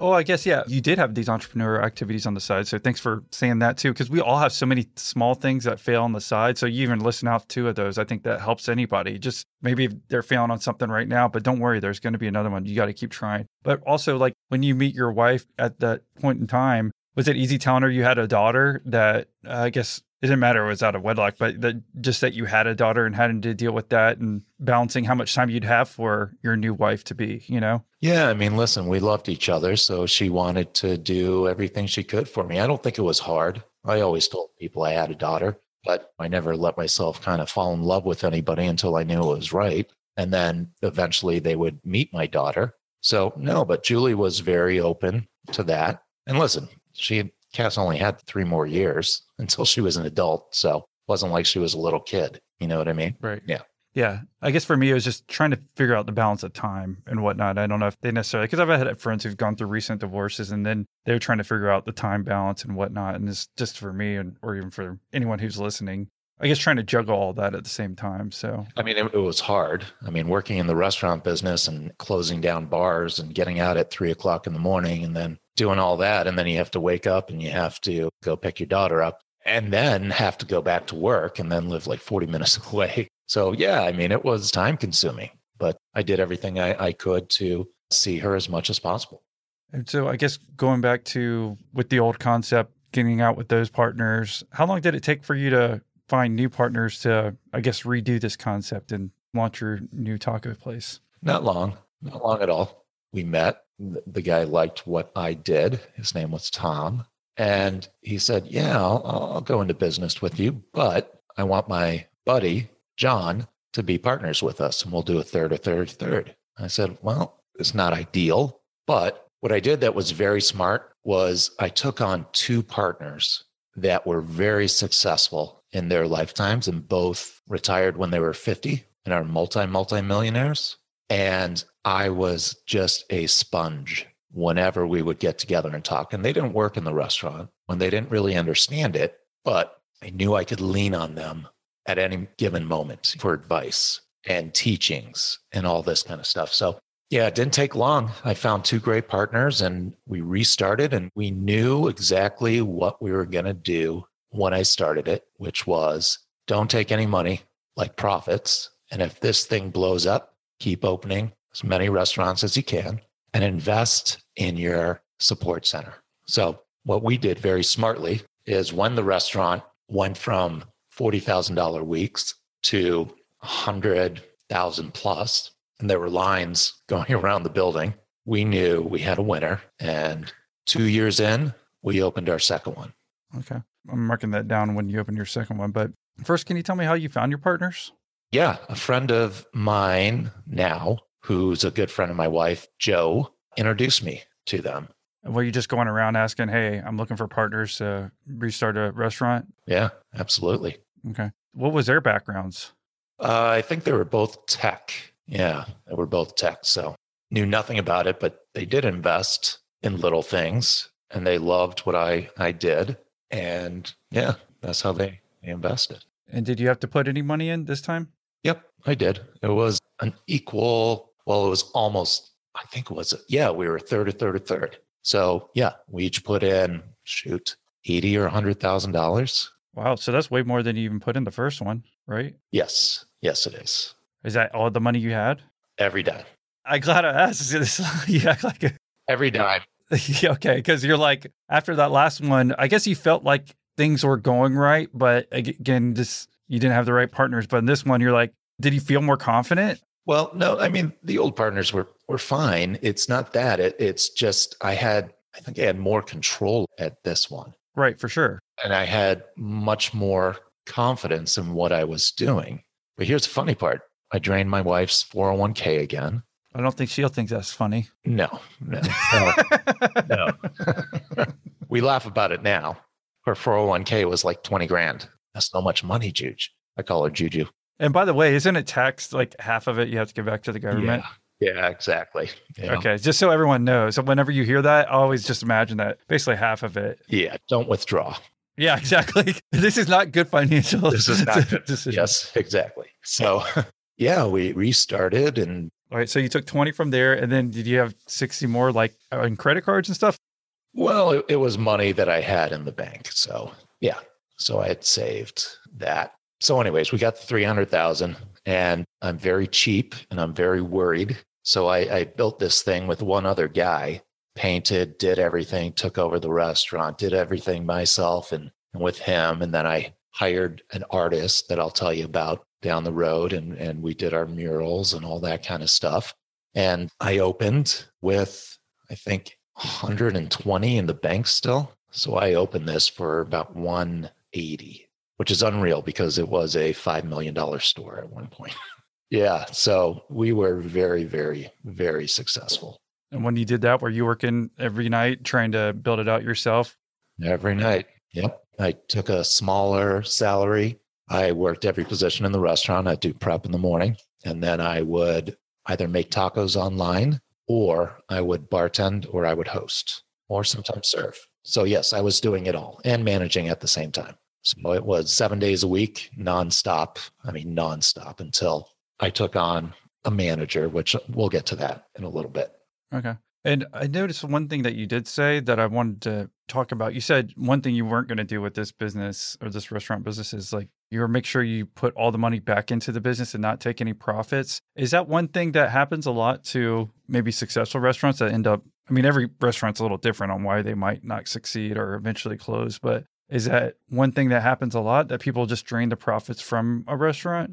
Oh, I guess, yeah. You did have these entrepreneur activities on the side. So thanks for saying that too. Cause we all have so many small things that fail on the side. So you even listen out two of those. I think that helps anybody. Just maybe they're failing on something right now, but don't worry, there's going to be another one. You got to keep trying. But also, like when you meet your wife at that point in time, was it easy telling her you had a daughter that uh, I guess it didn't matter it was out of wedlock, but just that you had a daughter and having to deal with that and balancing how much time you'd have for your new wife to be, you know? Yeah, I mean, listen, we loved each other, so she wanted to do everything she could for me. I don't think it was hard. I always told people I had a daughter, but I never let myself kind of fall in love with anybody until I knew it was right. And then eventually they would meet my daughter. So, no, but Julie was very open to that. And listen, she Cass only had three more years until she was an adult. So it wasn't like she was a little kid. You know what I mean? Right. Yeah. Yeah. I guess for me, it was just trying to figure out the balance of time and whatnot. I don't know if they necessarily, because I've had friends who've gone through recent divorces and then they're trying to figure out the time balance and whatnot. And it's just for me and, or even for anyone who's listening, I guess trying to juggle all that at the same time. So, I mean, it, it, was hard. I mean, working in the restaurant business and closing down bars and getting out at three o'clock in the morning and then doing all that. And then you have to wake up and you have to go pick your daughter up and then have to go back to work and then live like 40 *laughs* minutes away. So, yeah, I mean, it was time consuming, but I did everything I, I could to see her as much as possible. And so, I guess going back to with the old concept, getting out with those partners, how long did it take for you to find new partners to, I guess, redo this concept and launch your new taco place? Not long, not long at all. We met. The guy liked what I did. His name was Tom. And he said, Yeah, I'll, I'll go into business with you, but I want my buddy, John, to be partners with us and we'll do a third, a third, third. I said, Well, it's not ideal, but what I did that was very smart was I took on two partners that were very successful in their lifetimes and both retired when they were 50 and are multi, multi millionaires. And I was just a sponge whenever we would get together and talk. And they didn't work in the restaurant when they didn't really understand it, but I knew I could lean on them at any given moment for advice and teachings and all this kind of stuff. So, yeah, it didn't take long. I found two great partners and we restarted and we knew exactly what we were going to do when I started it, which was don't take any money like profits. And if this thing blows up, keep opening as many restaurants as you can and invest in your support center. So, what we did very smartly is when the restaurant went from $40,000 weeks to 100,000 plus, and there were lines going *laughs* around the building, we knew we had a winner. And two years in, we opened our second one. Okay. I'm marking that down when you open your second one. But first, can you tell me how you found your partners? Yeah. A friend of mine now, who's a good friend of my wife, Joe, introduced me to them. Were you just going around asking, hey, I'm looking for partners to restart a restaurant? Yeah, absolutely. Okay. What was their backgrounds? Uh, I think they were both tech. Yeah, they were both tech. So knew nothing about it, but they did invest in little things and they loved what I, I did. And yeah, that's how they, they invested. And did you have to put any money in this time? Yep, I did. It was an equal, well, it was almost, I think it was, yeah, we were third, a third, a third. So yeah, we each put in, shoot, 80 or $100,000. Wow. So that's way more than you even put in the first one, right? Yes. Yes, it is. Is that all the money you had? Every dime. I glad I asked. you act like a... every dime. *laughs* okay, because you're like after that last one, I guess you felt like things were going right, but again, just you didn't have the right partners. But in this one, you're like, did you feel more confident? Well, no, I mean the old partners were were fine. It's not that. It, it's just I had I think I had more control at this one. Right, for sure. And I had much more confidence in what I was doing. But here's the funny part. I drained my wife's 401k again. I don't think she'll think that's funny. No, no, no. no. *laughs* *laughs* we laugh about it now. Her 401k was like 20 grand. That's not much money, Juge. I call her Juju. And by the way, isn't it taxed like half of it you have to give back to the government? Yeah, yeah exactly. Yeah. Okay, just so everyone knows. So whenever you hear that, always just imagine that basically half of it. Yeah, don't withdraw. Yeah, exactly. *laughs* this is not good financial. This is not good. *laughs* Decision. Yes, exactly. So, *laughs* yeah, we restarted and All right. So you took 20 from there. And then did you have 60 more like uh, on credit cards and stuff? Well, it, it was money that I had in the bank. So, yeah. So I had saved that. So, anyways, we got the 300,000 and I'm very cheap and I'm very worried. So I, I built this thing with one other guy, painted, did everything, took over the restaurant, did everything myself and, and with him. And then I hired an artist that I'll tell you about down the road and, and we did our murals and all that kind of stuff. And I opened with, I think, 120 in the bank still. So I opened this for about 180, which is unreal because it was a $5 million store at one point. *laughs* yeah. So we were very, very, very successful. And when you did that, were you working every night trying to build it out yourself? Every night. Yep. I took a smaller salary. I worked every position in the restaurant. I'd do prep in the morning. And then I would either make tacos online or I would bartend or I would host or sometimes serve. So, yes, I was doing it all and managing at the same time. So it was seven days a week, nonstop. I mean, nonstop until I took on a manager, which we'll get to that in a little bit. Okay. And I noticed one thing that you did say that I wanted to talk about. You said one thing you weren't going to do with this business or this restaurant business is like you make sure you put all the money back into the business and not take any profits. Is that one thing that happens a lot to maybe successful restaurants that end up? I mean, every restaurant's a little different on why they might not succeed or eventually close, but is that one thing that happens a lot that people just drain the profits from a restaurant?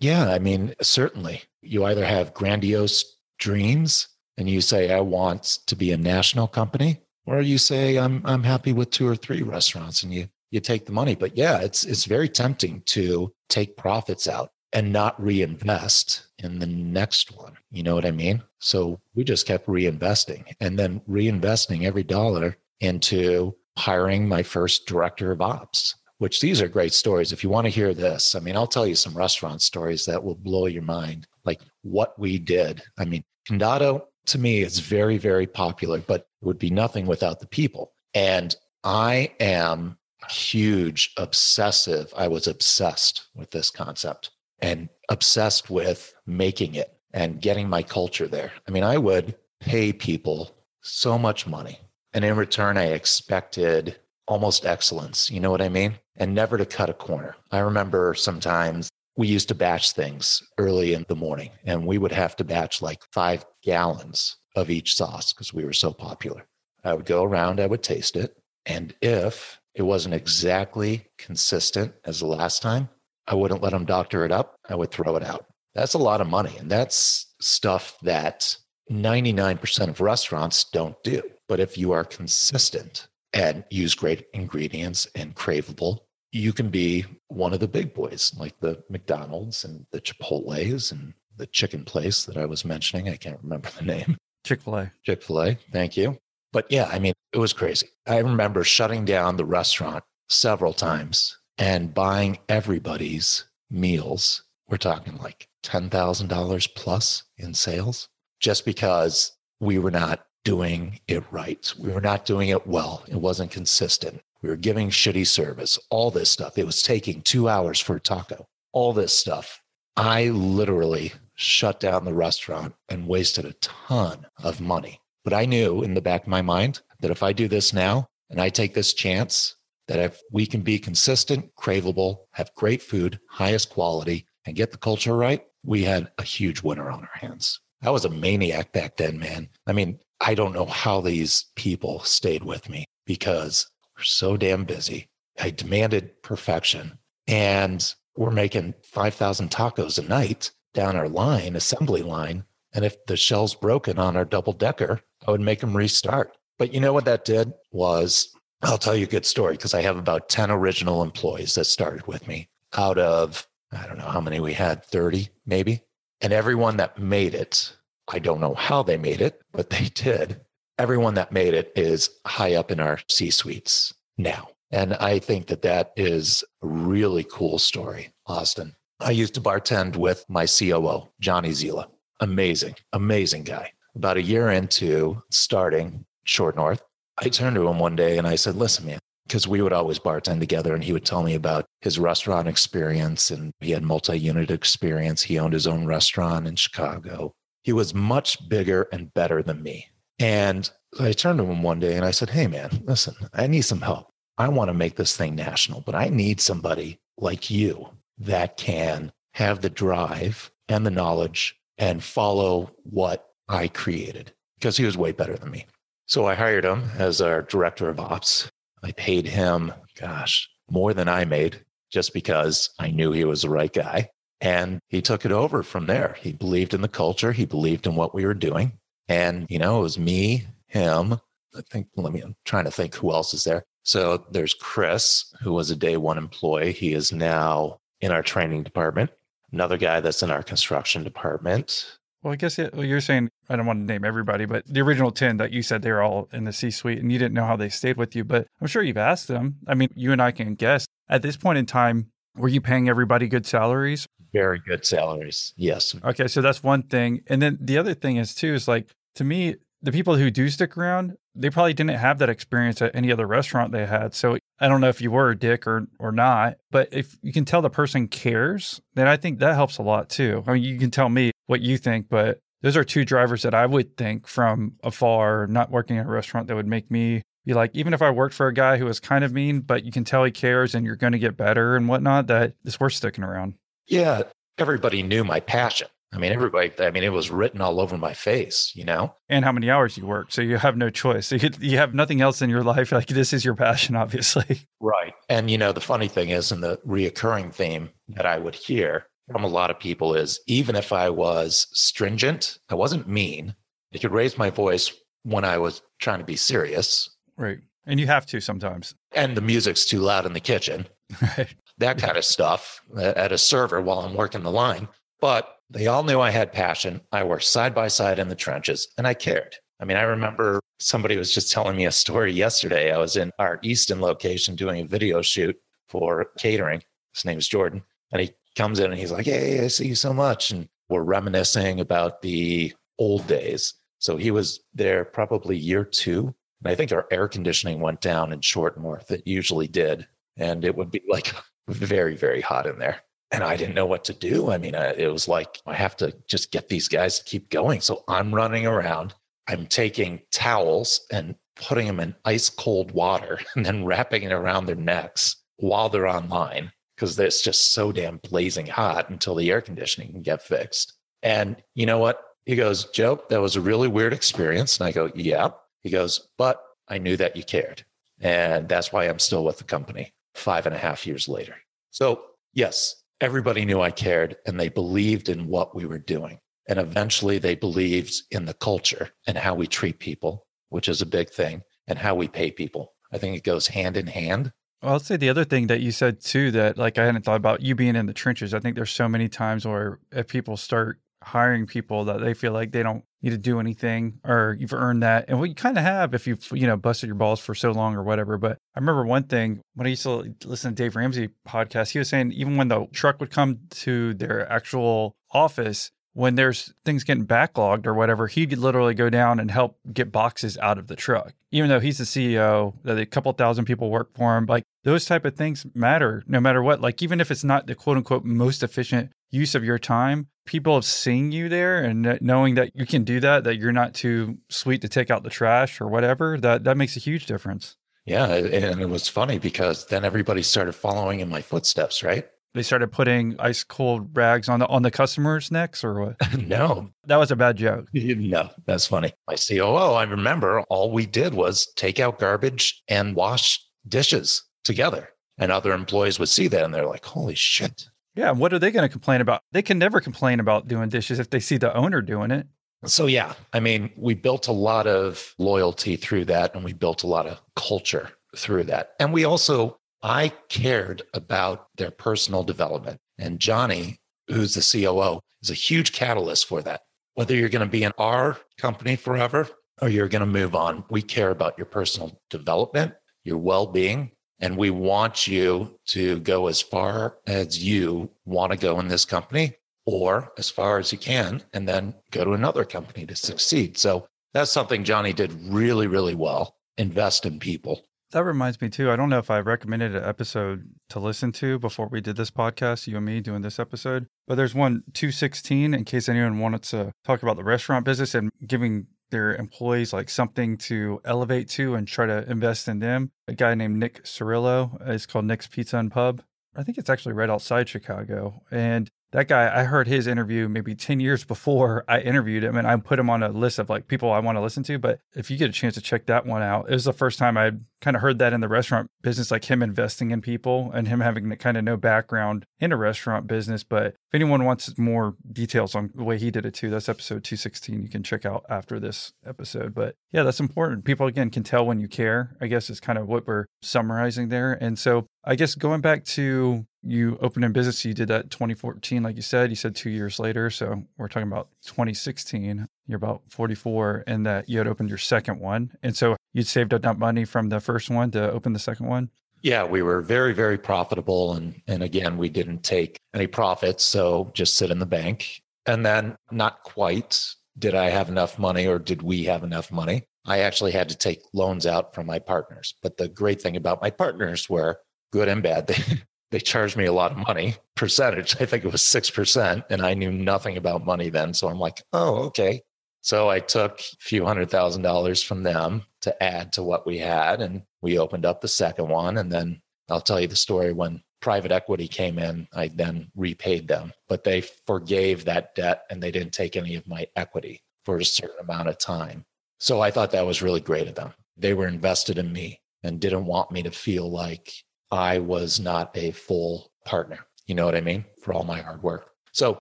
Yeah, I mean, certainly. You either have grandiose dreams and you say, I want to be a national company, or you say, I'm, I'm happy with two or three restaurants and you, you take the money. But yeah, it's, it's very tempting to take profits out and not reinvest in the next one. You know what I mean? So we just kept reinvesting and then reinvesting every dollar into hiring my first director of ops, which these are great stories. If you want to hear this, I mean, I'll tell you some restaurant stories that will blow your mind, like what we did. I mean, Condado to me is very, very popular, but it would be nothing without the people. And I am huge, obsessive. I was obsessed with this concept and obsessed with making it and getting my culture there. I mean, I would pay people so much money. And in return, I expected almost excellence. You know what I mean? And never to cut a corner. I remember sometimes we used to batch things early in the morning and we would have to batch like five gallons of each sauce because we were so popular. I would go around, I would taste it. And if it wasn't exactly consistent as the last time, I wouldn't let them doctor it up. I would throw it out. That's a lot of money. And that's stuff that 99% of restaurants don't do. But if you are consistent and use great ingredients and craveable you can be one of the big boys like the McDonald's and the Chipotle's and the chicken place that I was mentioning. I can't remember the name. Chick fil A. Chick fil A. Thank you. But yeah, I mean, it was crazy. I remember shutting down the restaurant several times and buying everybody's meals. We're talking like $10,000 plus in sales just because we were not doing it right. We were not doing it well. It wasn't consistent. We were giving shitty service, all this stuff. It was taking two hours for a taco, all this stuff. I literally shut down the restaurant and wasted a ton of money. But I knew in the back of my mind that if I do this now and I take this chance, that if we can be consistent, craveable, have great food, highest quality, and get the culture right, we had a huge winner on our hands. I was a maniac back then, man. I mean, I don't know how these people stayed with me because we're so damn busy. I demanded perfection. And we're making 5,000 tacos a night down our line, assembly line. And if the shell's broken on our double decker, I would make them restart. But you know what that did was I'll tell you a good story because I have about 10 original employees that started with me out of, I don't know how many we had, 30 maybe. And everyone that made it, I don't know how they made it, but they *laughs* did everyone that made it is high up in our C suites now. And I think that that is a really cool story, Austin. I used to bartend with my COO, Johnny Zila. Amazing, amazing guy. About a year into starting Short North, I turned to him one day and I said, Listen, man, because we would always bartend together and he would tell me about his restaurant experience and he had multi unit experience. He owned his own restaurant in Chicago he was much bigger and better than me. And I turned to him one day and I said, Hey, man, listen, I need some help. I want to make this thing national, but I need somebody like you that can have the drive and the knowledge and follow what I created because he was way better than me. So I hired him as our director of ops. I paid him, gosh, more than I made just because I knew he was the right guy. And he took it over from there. He believed in the culture, he believed in what we were doing. And, you know, it was me, him. I think, let me, I'm trying to think who else is there. So there's Chris, who was a day one employee. He is now in our training department. Another guy that's in our construction department. Well, I guess it, well, you're saying I don't want to name everybody, but the original 10 that you said they were all in the C suite and you didn't know how they stayed with you, but I'm sure you've asked them. I mean, you and I can guess at this point in time, were you paying everybody good salaries? Very good salaries. Yes. Okay. So that's one thing. And then the other thing is, too, is like to me, the people who do stick around, they probably didn't have that experience at any other restaurant they had. So I don't know if you were a dick or or not, but if you can tell the person cares, then I think that helps a lot too. I mean, you can tell me what you think, but those are two drivers that I would think from afar, not working in a restaurant, that would make me be like, even if I worked for a guy who was kind of mean, but you can tell he cares and you're going to get better and whatnot, that it's worth sticking around. Yeah. Everybody knew my passion. I mean, everybody, I mean, it was written all over my face, you know? And how many hours you work. So you have no choice. So *laughs* you, you have nothing else in your life. Like this is your passion, *laughs* obviously. Right. And, you know, the funny thing is, and the reoccurring theme that I would hear from a lot of people is even if I was stringent, I wasn't mean. I could raise my voice when I was trying to be serious. Right. And you have to sometimes. And the music's too loud in the kitchen. Right. That kind of stuff uh, at a server while I'm working the line. But they all knew I had passion. I worked side by side in the trenches and I cared. I mean, I remember somebody was just telling me a story yesterday. I was in our Easton location doing a video shoot for catering. His name is Jordan. And he comes in and he's like, Hey, I see you so much. And we're reminiscing about the old days. So he was there probably year two. And I think our air conditioning went down in Short North. It usually did. And it would be like very, very hot in there and I didn't know what to do. I mean, I, it was like, I have to just get these guys to keep going. So I'm running around. I'm taking towels and putting them in ice cold water *laughs* and then wrapping it around their necks while they're online because it's just so damn blazing hot until the air conditioning can get fixed. And you know what? He goes, Joe, that was a really weird experience. And I go, yeah. He goes, but I knew that you cared. And that's why I'm still with the company five and a half years later. So, yes, everybody knew I cared and they believed in what we were doing. And eventually they believed in the culture and how we treat people, which is a big thing, and how we pay people. I think it goes hand in hand. Well, I'll say the other thing that you said too that like I hadn't thought about you being in the trenches. I think there's so many times where if people start hiring people that they feel like they don't need to do anything or you've earned that. And you kind of have if you've, you know, busted your balls for so long or whatever. But I remember one thing when I used to listen to Dave Ramsey podcast, he was saying even when the truck would come to their actual office, when there's things getting backlogged or whatever, he'd literally go down and help get boxes out of the truck. Even though he's the CEO, that a couple thousand people work for him, like those type of things matter no matter what. Like even if it's not the quote unquote most efficient use of your time, people have seen you there and knowing that you can do that, that you're not too sweet to take out the trash or whatever, that that makes a huge difference. Yeah, and it was funny because then everybody started following in my footsteps, right? They started putting ice cold rags on the on the customers' necks, or what? *laughs* no, that was a bad joke. *laughs* no, that's funny. My COO, I remember, all we did was take out garbage and wash dishes together, and other employees would see that and they're like, "Holy shit!" Yeah, what are they going to complain about? They can never complain about doing dishes if they see the owner doing it. So, yeah, I mean, we built a lot of loyalty through that and we built a lot of culture through that. And we also I cared about their personal development. And Johnny, who's the COO, is a huge catalyst for that. Whether you're going to be in our company forever or you're going to move on, we care about your personal development, your well being, and we want you to go as far as you want to go in this company or as far as you can, and then go to another company to succeed. So that's something Johnny did really, really well invest in people That reminds me too. I don't know if I recommended an episode to listen to before we did this podcast, you and me doing this episode, but there's one 216 in case anyone wanted to talk about the restaurant business and giving their employees like something to elevate to and try to invest in them. A guy named Nick Sarillo is called Nick's Pizza and Pub. I think it's actually right outside Chicago. And that guy, I heard his interview maybe 10 years before I interviewed him and I put him on a list of like people I want to listen to. But if you get a chance to check that one out, it was the first time I kind of heard that in the restaurant business, like him investing in people and him having kind of no background in a restaurant business. But if anyone wants more details on the way he did it too, that's episode 216. You can check out after this episode. But yeah, that's important. People again can tell when you care, I guess is kind of what we're summarizing there. And so I guess going back to you opened in business, you did that 2014, like you said. You said two years later. So we're talking about 2016. You're about 44, and that you had opened your second one. And so you'd saved enough money from the first one to open the second one. Yeah, we were very, very profitable. And, and again, we didn't take any profits. So just sit in the bank. And then, not quite, did I have enough money or did we have enough money? I actually had to take loans out from my partners. But the great thing about my partners were good and bad. They, *laughs* they charged me a lot of money percentage. I think it was 6%. And I knew nothing about money then. So I'm like, oh, okay. So I took a few hundred thousand dollars from them to add to what we had. And we opened up the second one. And then I'll tell you the story when private equity came in, I then repaid them, but they forgave that debt and they didn't take any of my equity for a certain amount of time. So I thought that was really great of them. They were invested in me and didn't want me to feel like I was not a full partner. You know what I mean? For all my hard work. So,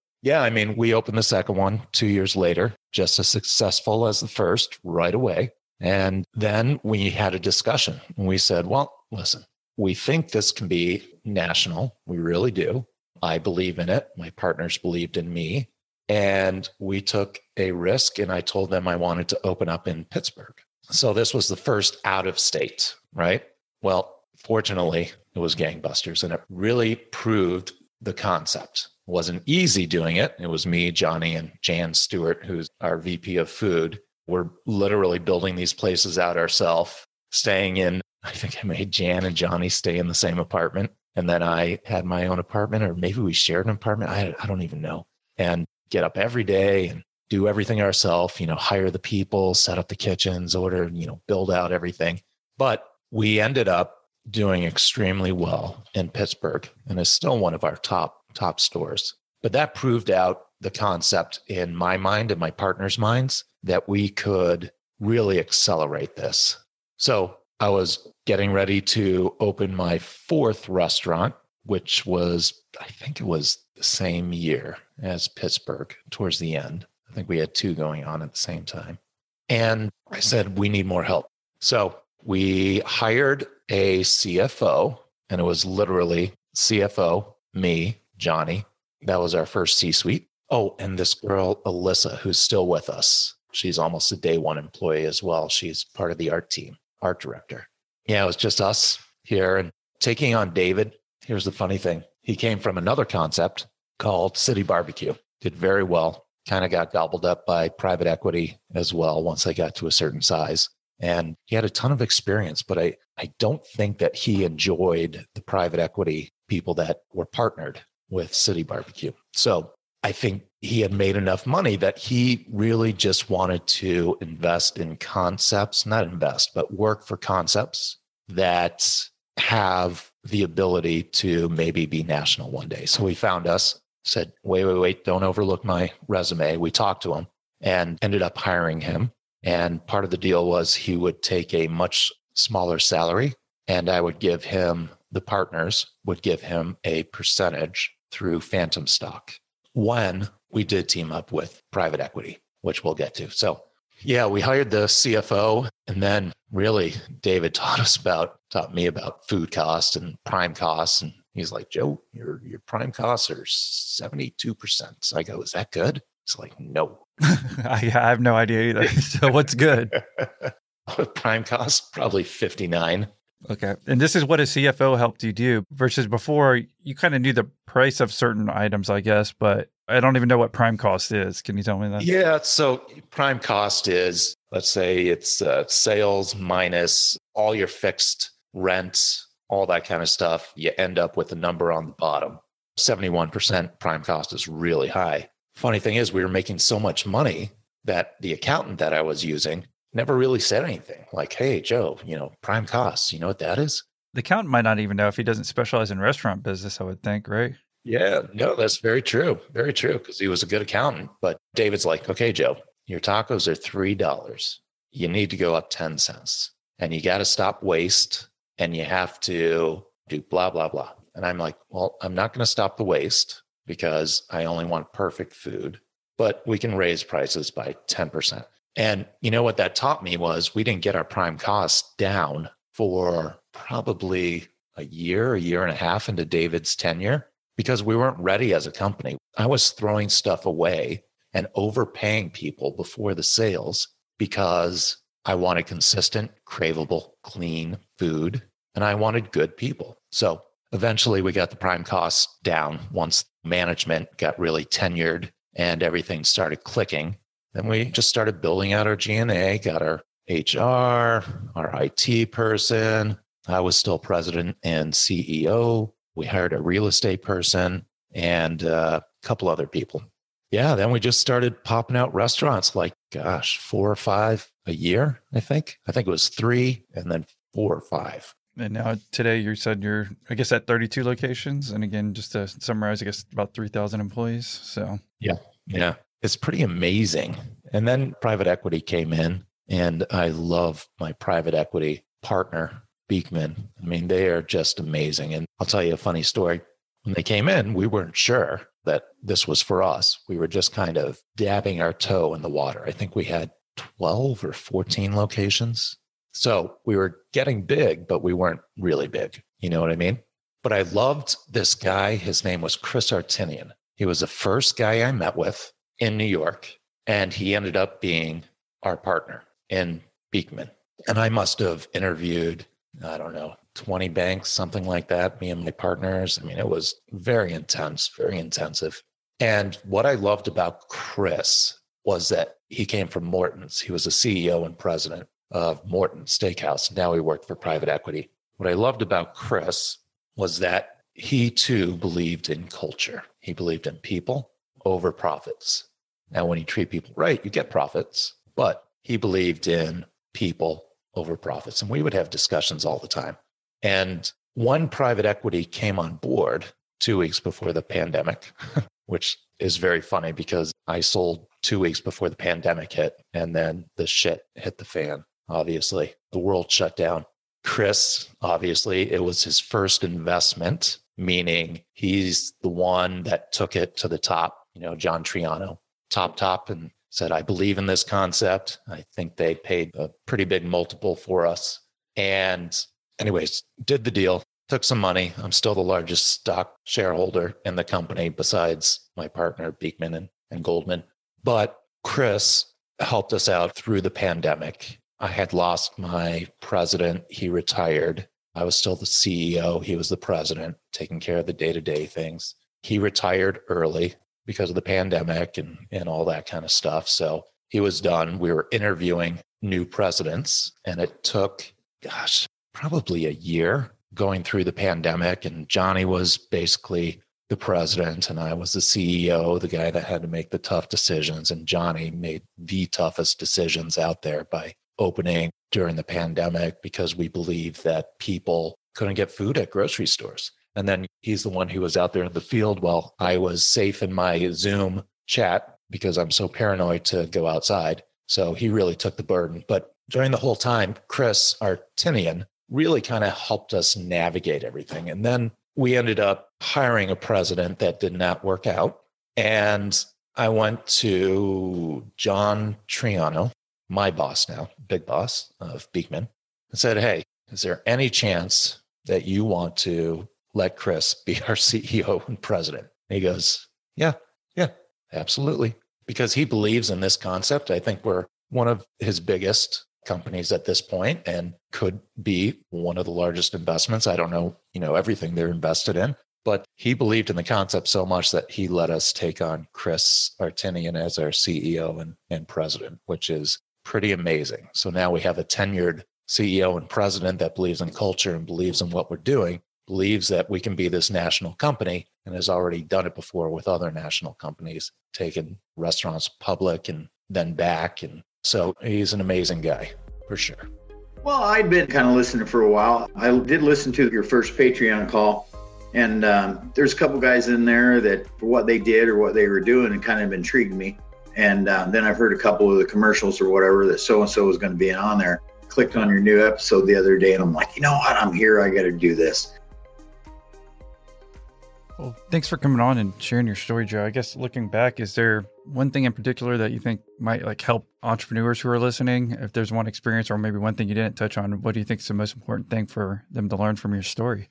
yeah, I mean, we opened the second one two years later, just as successful as the first right away. And then we had a discussion and we said, well, listen, we think this can be national. We really do. I believe in it. My partners believed in me. And we took a risk, and I told them I wanted to open up in Pittsburgh. So this was the first out of state, right? Well, fortunately, it was gangbusters and it really proved the concept. It wasn't easy doing it. It was me, Johnny, and Jan Stewart, who's our VP of food. We're literally building these places out ourselves, staying in. I think I made Jan and Johnny stay in the same apartment. And then I had my own apartment, or maybe we shared an apartment. I, I don't even know. And get up every day and do everything ourselves, you know, hire the people, set up the kitchens, order, you know, build out everything. But we ended up doing extremely well in Pittsburgh and is still one of our top top stores. But that proved out the concept in my mind and my partner's minds that we could really accelerate this. So I was getting ready to open my fourth restaurant, which was, I think it was the same year as Pittsburgh towards the end. I think we had two going on at the same time. And I said, we need more help. So we hired a CFO, and it was literally CFO, me, Johnny. That was our first C suite. Oh, and this girl, Alyssa, who's still with us. She's almost a day one employee as well. She's part of the art team, art director. Yeah, it was just us here and taking on David. Here's the funny thing he came from another concept called City Barbecue, did very well, kind of got gobbled up by private equity as well once they got to a certain size and he had a ton of experience but i i don't think that he enjoyed the private equity people that were partnered with city barbecue. So i think he had made enough money that he really just wanted to invest in concepts not invest but work for concepts that have the ability to maybe be national one day. So he found us said wait wait wait don't overlook my resume. We talked to him and ended up hiring him and part of the deal was he would take a much smaller salary and I would give him, the partners would give him a percentage through phantom stock when we did team up with private equity, which we'll get to. So, yeah, we hired the CFO and then really David *laughs* taught us about, taught me about food costs and prime costs. And he's like, Joe, your, your prime costs are 72%. So I go, is that good? It's like, no. *laughs* I, I have no idea either. *laughs* So what's good? *laughs* Prime cost probably 59. Okay. And this is what a CFO helped you do versus before you kind of knew the price of certain items, I guess, but I don't even know what prime cost is. Can you tell me that? Yeah. So prime cost is, let's say it's uh, sales minus all your fixed rent, all that kind of stuff, you end up with a number on the bottom. 71% prime cost is really high. Funny thing is, we were making so much money that the accountant that I was using never really said anything like, hey, Joe, you know, prime costs, you know what that is? The accountant might not even know if he doesn't specialize in restaurant business, I would think, right? Yeah, no, that's very true. Very true. Because he was a good accountant. But David's like, okay, Joe, your tacos are $3. You need to go up 10 cents and you got to stop waste and you have to do blah, blah, blah. And I'm like, well, I'm not going to stop the waste because I only want perfect food, but we can raise prices by 10%. And you know what that taught me was we didn't get our prime costs down for probably a year, a year and a half into David's tenure because we weren't ready as a company. I was throwing stuff away and overpaying people before the sales because I wanted consistent, craveable, clean food and I wanted good people. So eventually we got the prime costs down once management got really tenured and everything started clicking. Then we just started building out our G&A, got our HR, our IT person. I was still president and CEO. We hired a real estate person and uh, a couple other people. Yeah, then we just started popping out restaurants like, gosh, four or five a year, I think. I think it was three and then four or five. And now today you said you're, I guess, at 32 locations. And again, just to summarize, I guess about 3,000 employees. So, yeah, yeah, it's pretty amazing. And then private equity came in, and I love my private equity partner, Beekman. I mean, they are just amazing. And I'll tell you a funny story. When they came in, we weren't sure that this was for us. We were just kind of dabbing our toe in the water. I think we had 12 or 14 locations so we were getting big, but we weren't really big. You know what I mean? But I loved this guy. His name was Chris Artinian. He was the first guy I met with in New York, and he ended up being our partner in Beekman. And I must have interviewed, I don't know, 20 banks, something like that, me and my partners. I mean, it was very intense, very intensive. And what I loved about Chris was that he came from Morton's. He was a CEO and president of Morton Steakhouse. Now he worked for private equity. What I loved about Chris was that he too believed in culture. He believed in people over profits. Now, when you treat people right, you get profits, but he believed in people over profits. And we would have discussions all the time. And one private equity came on board two weeks before the pandemic, *laughs* which is very funny because I sold two weeks before the pandemic hit and then the shit hit the fan obviously. The world shut down. Chris, obviously, it was his first investment, meaning he's the one that took it to the top, you know, John Troiano, top, top, and said, I believe in this concept. I think they paid a pretty big multiple for us. And, anyways, did the deal, took some money. I'm still the largest stock shareholder in the company besides my partner, Beekman and, and Goldman. But Chris helped us out through the pandemic I had lost my president. He retired. I was still the CEO. He was the president, taking care of the day to day things. He retired early because of the pandemic and, and all that kind of stuff. So he was done. We were interviewing new presidents, and it took, gosh, probably a year going through the pandemic. And Johnny was basically the president, and I was the CEO, the guy that had to make the tough decisions. And Johnny made the toughest decisions out there by opening during the pandemic because we believe that people couldn't get food at grocery stores. And then he's the one who was out there in the field while I was safe in my Zoom chat because I'm so paranoid to go outside. So he really took the burden. But during the whole time, Chris Artinian really kind of helped us navigate everything. And then we ended up hiring a president that did not work out. And I went to John Troiano, my boss now, big boss of Beekman, and said, Hey, is there any chance that you want to let Chris be *laughs* our CEO and president? And he goes, Yeah, yeah, absolutely. Because he believes in this concept. I think we're one of his biggest companies at this point and could be one of the largest investments. I don't know, you know, everything they're invested in, but he believed in the concept so much that he let us take on Chris Artinian as our CEO and, and president, which is pretty amazing. So now we have a tenured CEO and president that believes in culture and believes in what we're doing, believes that we can be this national company and has already done it before with other national companies, taken restaurants public and then back. And so he's an amazing guy for sure. Well, I'd been kind of listening for a while. I did listen to your first Patreon call, and um, there's a couple guys in there that, for what they did or what they were doing, it kind of intrigued me. And um, then I've heard a couple of the commercials or whatever that so and so was going to be on there. Clicked on your new episode the other day, and I'm like, you know what? I'm here. I got to do this. Well, thanks for coming on and sharing your story, Joe. I guess looking back, is there one thing in particular that you think might like help entrepreneurs who are listening? If there's one experience or maybe one thing you didn't touch on, what do you think is the most important thing for them to learn from your story?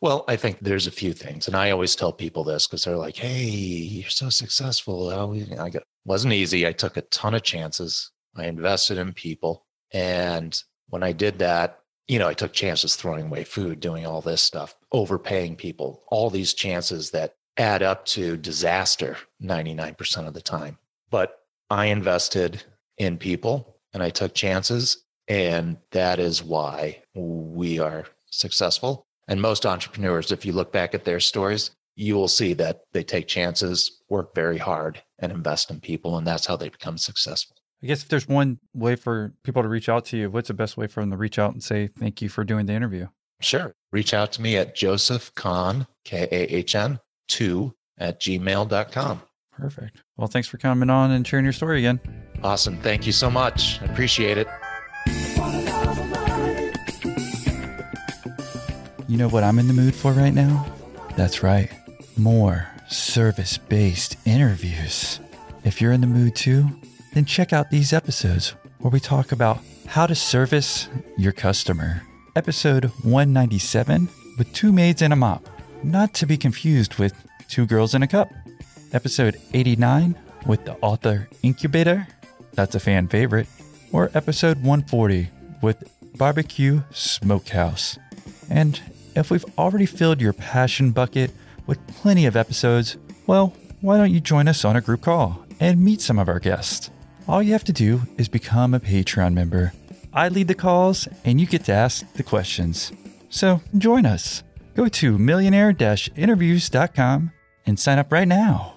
Well, I think there's a few things, and I always tell people this because they're like, "Hey, you're so successful." How I got wasn't easy. I took a ton of chances. I invested in people, and when I did that, you know, I took chances throwing away food, doing all this stuff, overpaying people, all these chances that add up to disaster 99% of the time. But I invested in people and I took chances. And that is why we are successful. And most entrepreneurs, if you look back at their stories, you will see that they take chances, work very hard, and invest in people. And that's how they become successful. I guess if there's one way for people to reach out to you, what's the best way for them to reach out and say thank you for doing the interview? Sure. Reach out to me at Joseph Kahn, K A H N, 2 at gmail.com. Perfect. Well, thanks for coming on and sharing your story again. Awesome. Thank you so much. I appreciate it. You know what I'm in the mood for right now? That's right. More service based interviews. If you're in the mood too, then check out these episodes where we talk about how to service your customer. Episode 197 with two maids and a mop, not to be confused with two girls in a cup. Episode 89 with the author incubator, that's a fan favorite. Or episode 140 with barbecue smokehouse. And if we've already filled your passion bucket with plenty of episodes, well, why don't you join us on a group call and meet some of our guests? All you have to do is become a Patreon member. I lead the calls and you get to ask the questions. So join us. Go to millionaire interviews.com and sign up right now.